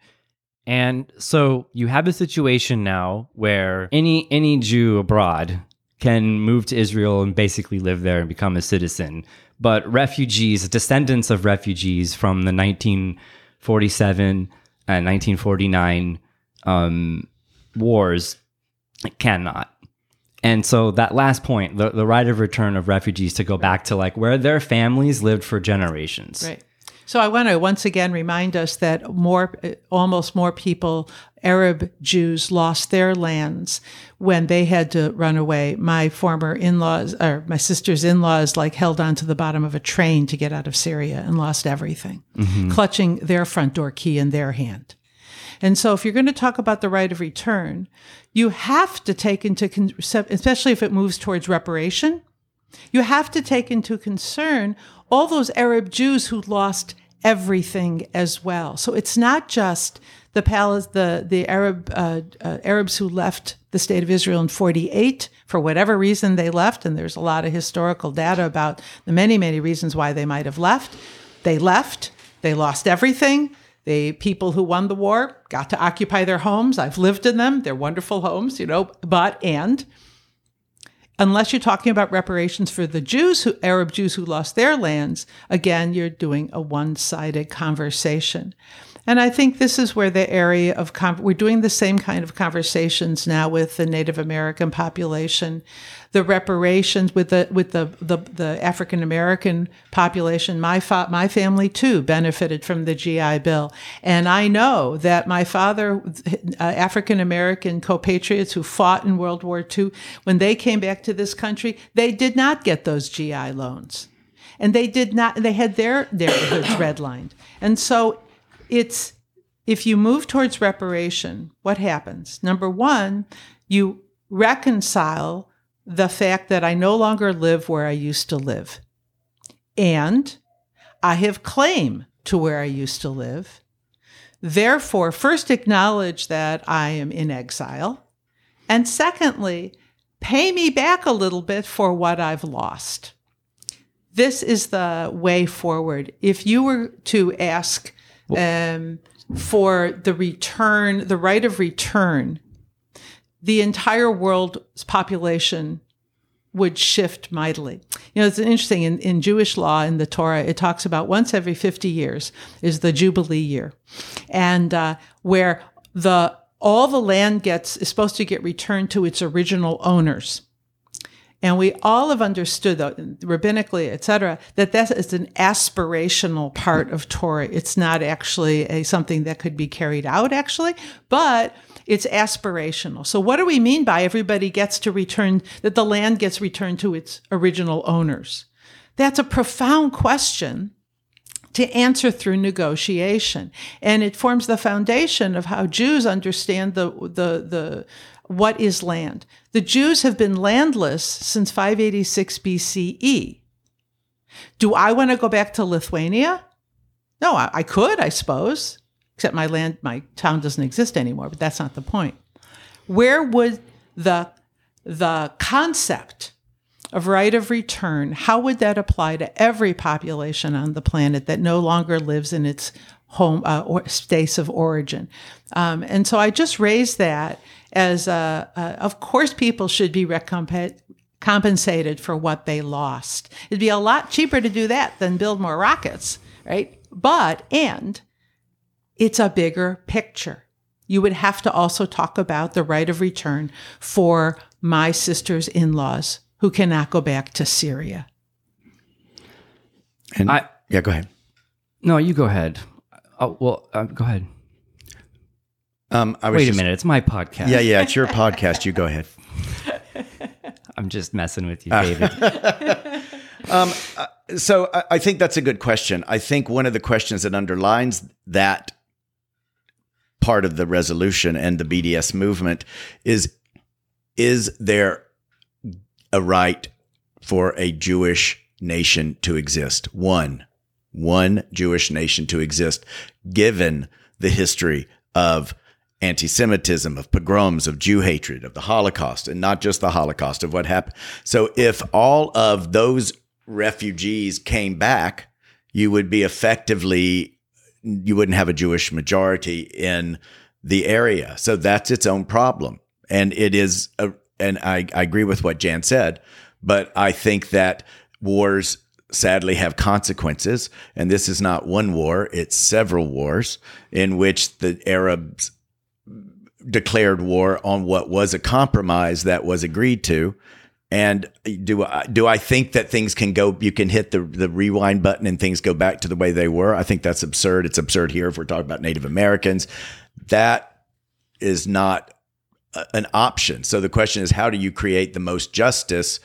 And so you have a situation now where any any Jew abroad can move to Israel and basically live there and become a citizen. But refugees, descendants of refugees from the 1947 and 1949 um, wars, cannot. And so that last point, the, the right of return of refugees to go back to like where their families lived for generations. Right. So I want to once again remind us that more, almost more people, Arab Jews, lost their lands when they had to run away. My former in-laws, or my sister's in-laws, like held onto the bottom of a train to get out of Syria and lost everything, Mhm. clutching their front door key in their hand. And so, if you're going to talk about the right of return, you have to take into, especially if it moves towards reparation, you have to take into concern all those Arab Jews who lost everything as well. So it's not just the Palis- the the Arab uh, uh, Arabs who left the state of Israel in 48 for whatever reason they left, and there's a lot of historical data about the many many reasons why they might have left. They left. They lost everything. The people who won the war got to occupy their homes. I've lived in them. They're wonderful homes, you know, but and unless you're talking about reparations for the Jews who Arab Jews who lost their lands, again you're doing a one-sided conversation. And I think this is where the area of con- we're doing the same kind of conversations now with the Native American population, the reparations with the with the the, the African American population. My fa- my family too benefited from the GI Bill, and I know that my father, uh, African American compatriots who fought in World War II, when they came back to this country, they did not get those GI loans, and they did not. They had their neighborhoods redlined, and so it's if you move towards reparation, what happens? Number one, you reconcile the fact that I no longer live where I used to live. And I have claim to where I used to live. Therefore, first acknowledge that I am in exile. And secondly, pay me back a little bit for what I've lost. This is the way forward. If you were to ask um, for the return, the right of return, the entire world's population would shift mightily. You know, it's interesting in, in Jewish law in the Torah, it talks about once every 50 years is the Jubilee year. And uh, where the all the land gets is supposed to get returned to its original owners. And we all have understood, though, rabbinically, et cetera, that that is an aspirational part of Torah. It's not actually a, something that could be carried out, actually, but it's aspirational. So, what do we mean by everybody gets to return, that the land gets returned to its original owners? That's a profound question to answer through negotiation. And it forms the foundation of how Jews understand the, the, the, what is land. The Jews have been landless since 586 BCE. Do I want to go back to Lithuania? No, I, I could, I suppose, except my land, my town doesn't exist anymore, but that's not the point. Where would the, the concept of right of return, how would that apply to every population on the planet that no longer lives in its home uh, or space of origin? Um, and so I just raised that as, uh, uh, of course, people should be recomp- compensated for what they lost. It'd be a lot cheaper to do that than build more rockets, right? But, and it's a bigger picture. You would have to also talk about the right of return for my sister's in laws who cannot go back to Syria. And I, yeah, go ahead. No, you go ahead. Oh, well, uh, go ahead. Um, I was Wait just- a minute. It's my podcast. Yeah, yeah, it's your podcast. You go ahead. [laughs] I'm just messing with you, Uh, David. [laughs] um, uh, so I, I think that's a good question. I think one of the questions that underlines that part of the resolution and the BDS movement is is there a right for a Jewish nation to exist? One, one Jewish nation to exist, given the history of anti Semitism, of pogroms, of Jew hatred, of the Holocaust, and not just the Holocaust, of what happened. So if all of those refugees came back, you would be effectively, you wouldn't have a Jewish majority in the area. So that's its own problem. And it is, a, and I, I agree with what Jan said, but I think that wars sadly have consequences. And this is not one war, it's several wars in which the Arabs declared war on what was a compromise that was agreed to. And do I, do I think that things can go? You can hit the the rewind button and things go back to the way they were. I think that's absurd. It's absurd here if we're talking about Native Americans. That is not a, an option. So the question is, how do you create the most justice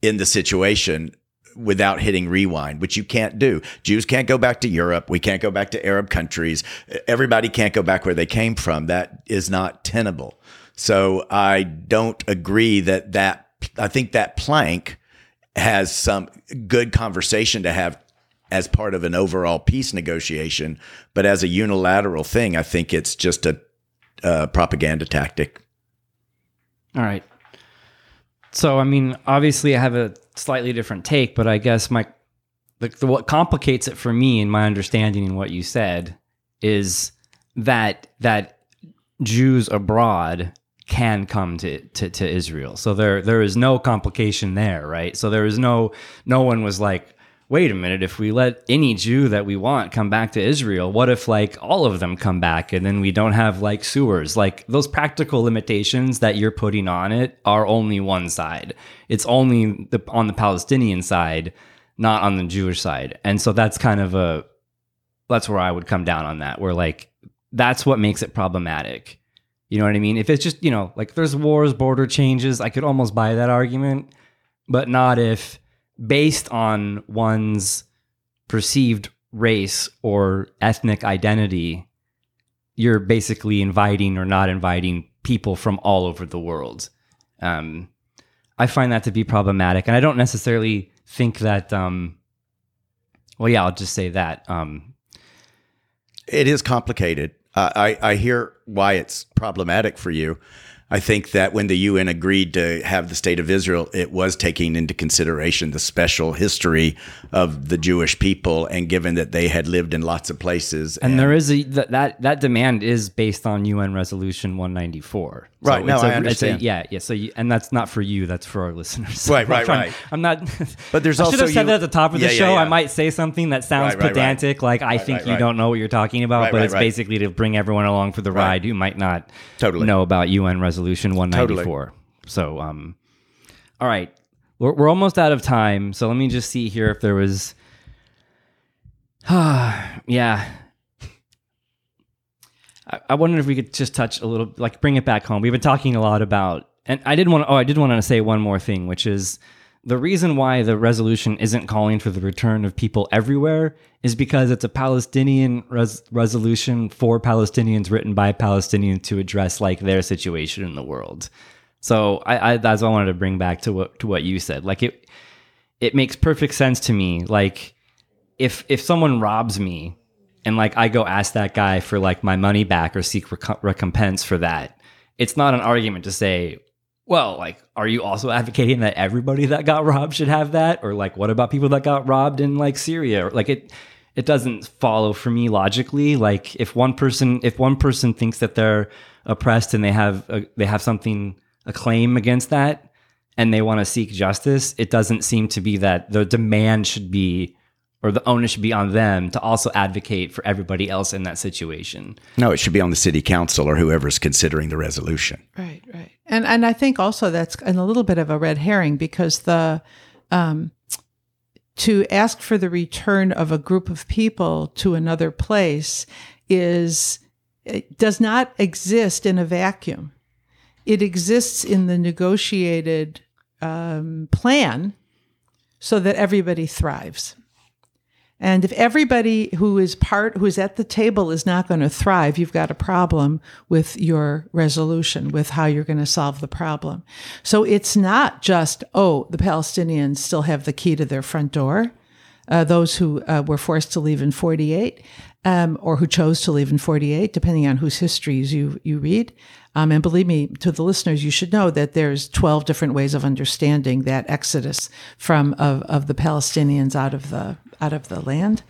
in the situation without hitting rewind, which you can't do. Jews can't go back to Europe. We can't go back to Arab countries. Everybody can't go back where they came from. That is not tenable. So I don't agree that that, I think that plank has some good conversation to have as part of an overall peace negotiation. But as a unilateral thing, I think it's just a, a propaganda tactic. All right. So, I mean, obviously, I have a slightly different take, but I guess my the, the, what complicates it for me and my understanding in what you said is that that Jews abroad can come to, to, to Israel. So there there is no complication there, right? So there is no no one was like, wait a minute, if we let any Jew that we want come back to Israel, what if like all of them come back and then we don't have like sewers? Like those practical limitations that you're putting on it are only one side. It's only the, on the Palestinian side, not on the Jewish side. And so that's kind of a that's where I would come down on that. Where like that's what makes it problematic. You know what I mean? If it's just, you know, like there's wars, border changes, I could almost buy that argument, but not if based on one's perceived race or ethnic identity, you're basically inviting or not inviting people from all over the world. Um, I find that to be problematic, and I don't necessarily think that. Um, well, yeah, I'll just say that. Um, it is complicated. Uh, I I hear why it's problematic for you. I think that when the UN agreed to have the state of Israel, it was taking into consideration the special history of the Jewish people, and given that they had lived in lots of places, and, and there is a that, that that demand is based on UN Resolution 194. So right. No, a, I understand. A, yeah. Yeah. So, you, and that's not for you. That's for our listeners. [laughs] Right. Right. [laughs] I'm right. I'm not. But there's I also should have said you, that at the top of the yeah, show. yeah, yeah. I might say something that sounds Right, right, pedantic, like I Right, think right, you right. don't know what you're talking about. Right, but right, it's right. basically to bring everyone along for the Right. ride who might not Totally. know about UN Resolution 194. So, um, all right, we're, we're almost out of time. So let me just see here if there was. [sighs] yeah. I, I wonder if we could just touch a little, like bring it back home. We've been talking a lot about, and I did want. Oh, I did want to say one more thing, which is the reason why the resolution isn't calling for the return of people everywhere is because it's a Palestinian res- resolution for Palestinians, written by Palestinians to address like their situation in the world. So I, I that's what I wanted to bring back to what to what you said. Like it, it makes perfect sense to me. Like if if someone robs me and like I go ask that guy for like my money back or seek rec- recompense for that, it's not an argument to say, well, like, are you also advocating that everybody that got robbed should have that, or like, what about people that got robbed in like Syria? Like it, it doesn't follow for me logically. Like if one person, if one person thinks that they're oppressed and they have a, they have something a claim against that and they want to seek justice, it doesn't seem to be that the demand should be or the onus should be on them to also advocate for everybody else in that situation. No, it should be on the city council or whoever's considering the resolution. Right, right. And and I think also that's a little bit of a red herring because the um, to ask for the return of a group of people to another place is it does not exist in a vacuum. It exists in the negotiated um, plan so that everybody thrives. And if everybody who is part, who is at the table is not going to thrive, you've got a problem with your resolution, with how you're going to solve the problem. So it's not just, oh, the Palestinians still have the key to their front door. Uh, those who uh, were forced to leave in 48 um, or who chose to leave in 48, depending on whose histories you, you read. Um, and believe me, to the listeners, you should know that there's 12 different ways of understanding that exodus from of, of the Palestinians out of the out of the land.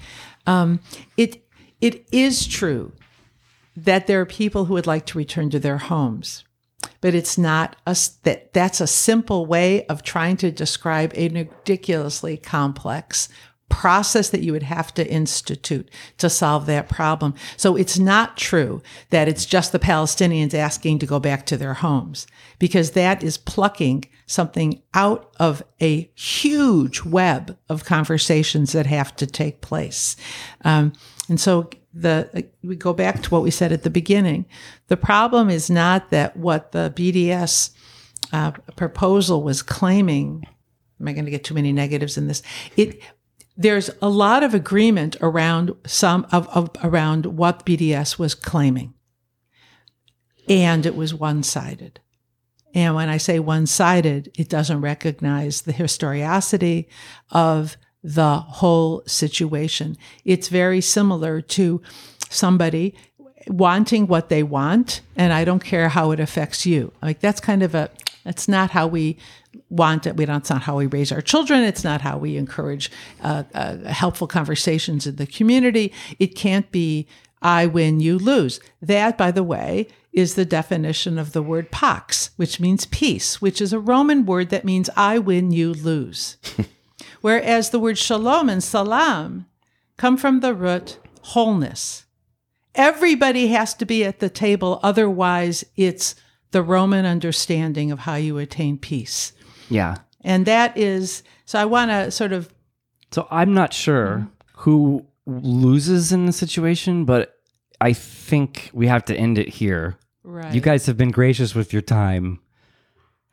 Um, it it is true that there are people who would like to return to their homes. But it's not a, that that's a simple way of trying to describe a ridiculously complex process that you would have to institute to solve that problem. So it's not true that it's just the Palestinians asking to go back to their homes because that is plucking something out of a huge web of conversations that have to take place. Um, and so the we go back to what we said at the beginning. The problem is not that what the BDS uh, proposal was claiming. Am I going to get too many negatives in this? It there's a lot of agreement around some of, of around what BDS was claiming, and it was one-sided. And when I say one-sided, it doesn't recognize the historicity of the whole situation. It's very similar to somebody wanting what they want, and I don't care how it affects you. Like that's kind of a that's not how we want it. We don't. It's not how we raise our children. It's not how we encourage uh, uh, helpful conversations in the community. It can't be I win, you lose. That, by the way, is the definition of the word pax, which means peace, which is a Roman word that means I win, you lose. [laughs] Whereas the word shalom and salam come from the root wholeness. Everybody has to be at the table, otherwise, it's the Roman understanding of how you attain peace. Yeah. And that is so I want to sort of So I'm not sure who loses in the situation, but I think we have to end it here. Right. You guys have been gracious with your time.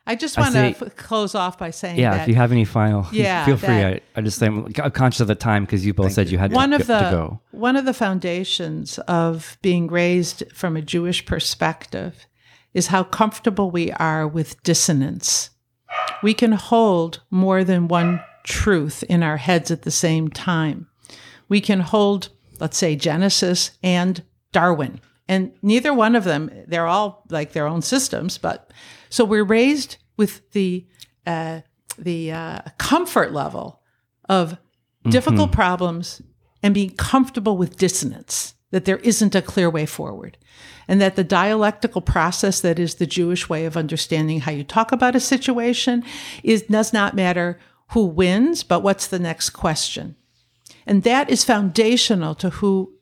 I just want to f- close off by saying Yeah, that if you have any final, [laughs] Yeah, feel free. that- I, I just am conscious of the time because you both said you, had one to, of the to go. one of the foundations of being raised from a Jewish perspective is how comfortable we are with dissonance. We can hold more than one truth in our heads at the same time. We can hold, let's say, Genesis and Darwin. And neither one of them, they're all like their own systems, but so we're raised with the uh, the uh, comfort level of difficult problems and being comfortable with dissonance, that there isn't a clear way forward. And that the dialectical process that is the Jewish way of understanding how you talk about a situation is does not matter who wins, but what's the next question. And that is foundational to who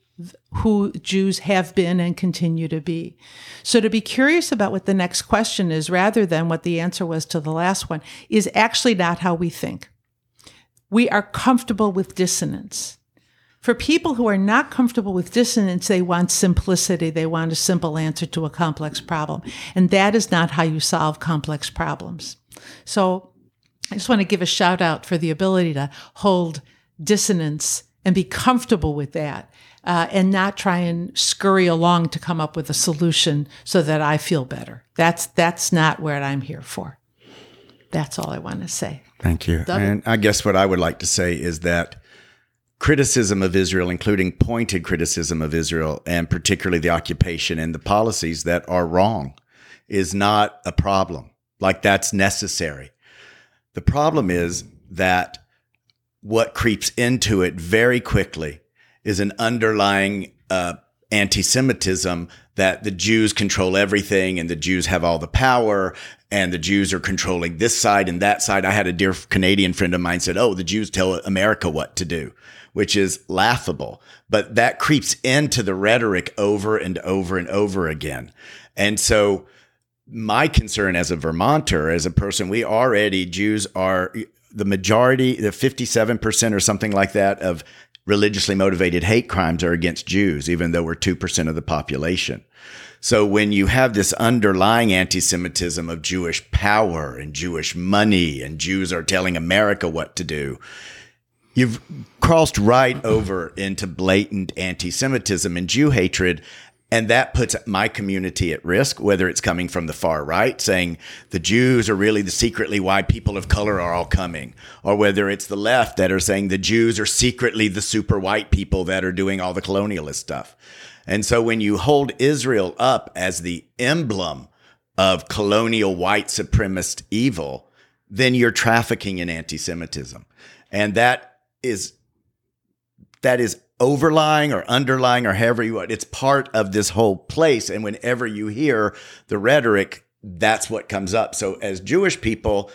who Jews have been and continue to be. So to be curious about what the next question is rather than what the answer was to the last one is actually not how we think. We are comfortable with dissonance. For people who are not comfortable with dissonance, they want simplicity. They want a simple answer to a complex problem. And that is not how you solve complex problems. So I just want to give a shout out for the ability to hold dissonance and be comfortable with that uh, and not try and scurry along to come up with a solution so that I feel better. That's, that's not what I'm here for. That's all I want to say. Thank you. And I guess what I would like to say is that criticism of Israel, including pointed criticism of Israel, and particularly the occupation and the policies that are wrong, is not a problem. Like that's necessary. The problem is that what creeps into it very quickly is an underlying uh, anti Semitism that the Jews control everything and the Jews have all the power and the Jews are controlling this side and that side. I had a dear Canadian friend of mine said, Oh, the Jews tell America what to do, which is laughable. But that creeps into the rhetoric over and over and over again. And so, my concern as a Vermonter, as a person, we already, Jews are the majority, the 57% or something like that of religiously motivated hate crimes are against Jews, even though we're 2% of the population. So when you have this underlying anti-Semitism of Jewish power and Jewish money and Jews are telling America what to do, you've crossed right over into blatant anti-Semitism and Jew hatred. And that puts my community at risk, whether it's coming from the far right saying the Jews are really the secretly why people of color are all coming, or whether it's the left that are saying the Jews are secretly the super white people that are doing all the colonialist stuff. And so when you hold Israel up as the emblem of colonial white supremacist evil, then you're trafficking in anti Semitism. And that is that is overlying or underlying or however you want. It's part of this whole place. And whenever you hear the rhetoric, that's what comes up. So as Jewish people,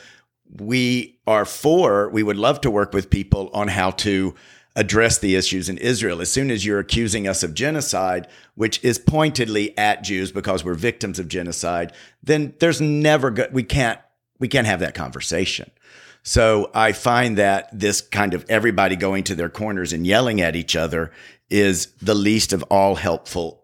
we are for, we would love to work with people on how to address the issues in Israel. As soon as you're accusing us of genocide, which is pointedly at Jews because we're victims of genocide, then there's never go- we can't we can't have that conversation. So I find that this kind of everybody going to their corners and yelling at each other is the least of all helpful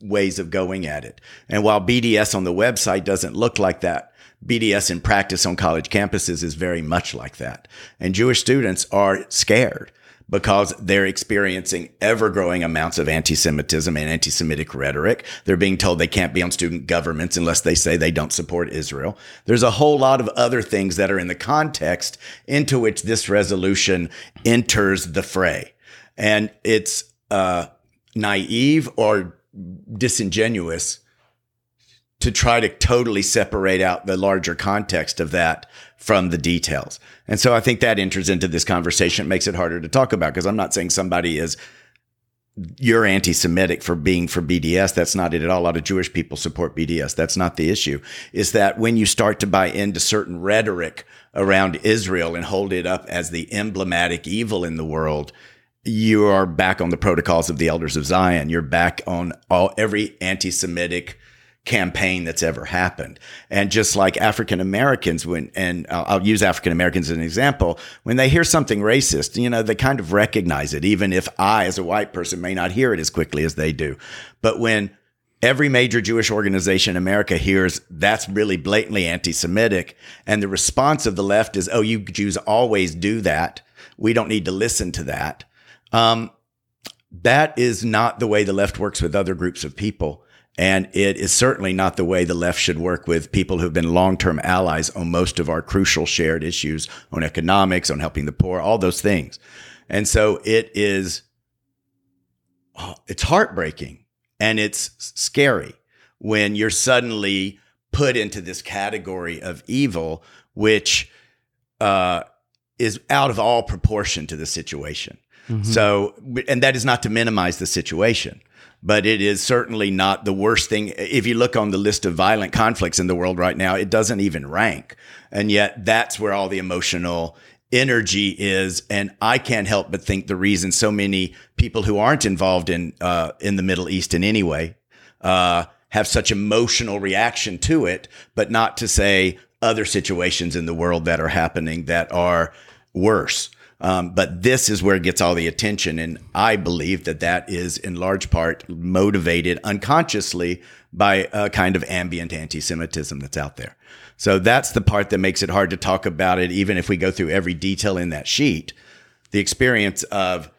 ways of going at it. And while BDS on the website doesn't look like that, BDS in practice on college campuses is very much like that. And Jewish students are scared because they're experiencing ever growing amounts of anti Semitism and anti Semitic rhetoric. They're being told they can't be on student governments unless they say they don't support Israel. There's a whole lot of other things that are in the context into which this resolution enters the fray. And it's uh, naive or disingenuous to try to totally separate out the larger context of that from the details. And so I think that enters into this conversation, it makes it harder to talk about because I'm not saying somebody is you're anti-Semitic for being for BDS. That's not it at all. A lot of Jewish people support BDS. That's not the issue. Is that when you start to buy into certain rhetoric around Israel and hold it up as the emblematic evil in the world, you are back on the protocols of the elders of Zion. You're back on all every anti-Semitic campaign that's ever happened. And just like African Americans, when, and I'll use African Americans as an example, when they hear something racist, you know, they kind of recognize it, even if I, as a white person, may not hear it as quickly as they do. But when every major Jewish organization in America hears that's really blatantly anti Semitic, and the response of the left is, oh, you Jews always do that. We don't need to listen to that. Um, that is not the way the left works with other groups of people. And it is certainly not the way the left should work with people who've been long term allies on most of our crucial shared issues on economics, on helping the poor, all those things. And so it is, oh, it's heartbreaking and it's scary when you're suddenly put into this category of evil, which uh, is out of all proportion to the situation. Mm-hmm. So, and that is not to minimize the situation but it is certainly not the worst thing. If you look on the list of violent conflicts in the world right now, it doesn't even rank. And yet that's where all the emotional energy is. And I can't help but think the reason so many people who aren't involved in, uh, in the Middle East in any way, uh, have such emotional reaction to it, but not to say other situations in the world that are happening that are worse. Um, but this is where it gets all the attention. And I believe that that is in large part motivated unconsciously by a kind of ambient anti Semitism that's out there. So that's the part that makes it hard to talk about it, even if we go through every detail in that sheet. The experience of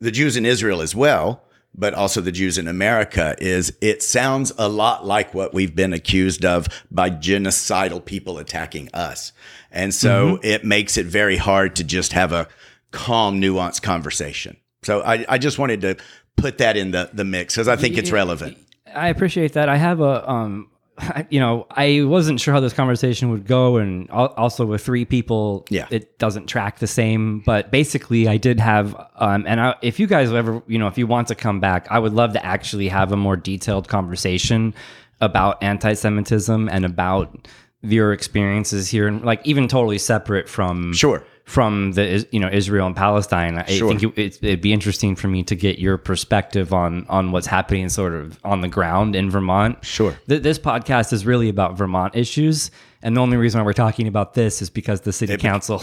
the Jews in Israel as well, but also the Jews in America is it sounds a lot like what we've been accused of by genocidal people attacking us. And so mm-hmm. it makes it very hard to just have a calm, nuanced conversation. So I, I just wanted to put that in the, the mix because I think it's relevant. I appreciate that. I have a, um, [laughs] you know, I wasn't sure how this conversation would go, and also with three people, yeah, it doesn't track the same. But basically, I did have, um, and I, if you guys ever, you know, if you want to come back, I would love to actually have a more detailed conversation about anti-Semitism and about your experiences here, and like even totally separate from sure from the you know Israel and Palestine. I sure. think it, would be interesting for me to get your perspective on on what's happening sort of on the ground in Vermont. Sure. Th- this podcast is really about Vermont issues. And the only reason why we're talking about this is because the city [laughs] it, council,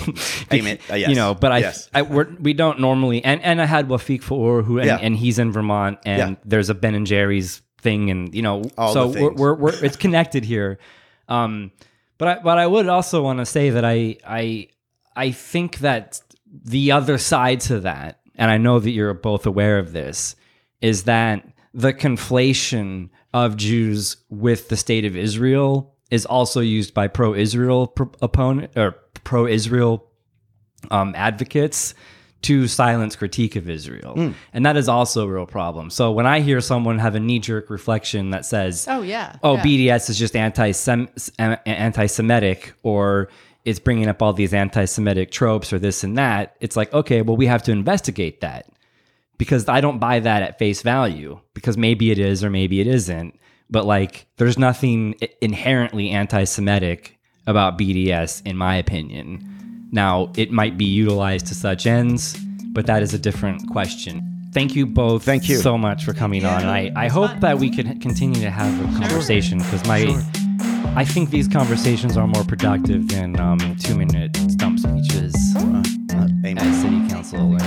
Amen. Uh, yes. you know. But I, yes. I we're, we don't normally, and, and I had Wafic Faour, who and, yeah. and, he's in Vermont, and yeah. there's a Ben and Jerry's thing, and you know, All so we're, we're, we're it's connected here. Um, but I, but I would also want to say that I I I think that the other side to that, and I know that you're both aware of this, is that the conflation of Jews with the state of Israel is also used by pro-Israel pro- opponent or pro-Israel um, advocates to silence critique of Israel, mm. and that is also a real problem. So when I hear someone have a knee-jerk reflection that says, "Oh yeah, oh yeah. BDS is just anti-Semitic," or it's bringing up all these anti-Semitic tropes or this and that. It's like, okay, well, we have to investigate that because I don't buy that at face value because maybe it is or maybe it isn't. But like, there's nothing inherently anti Semitic about BDS, in my opinion. Now, it might be utilized to such ends, but that is a different question. Thank you both Thank you. so much for coming on. And I, I hope that we can continue to have a conversation because my I think these conversations are more productive than um, two minute stump speeches oh. uh, uh at city council.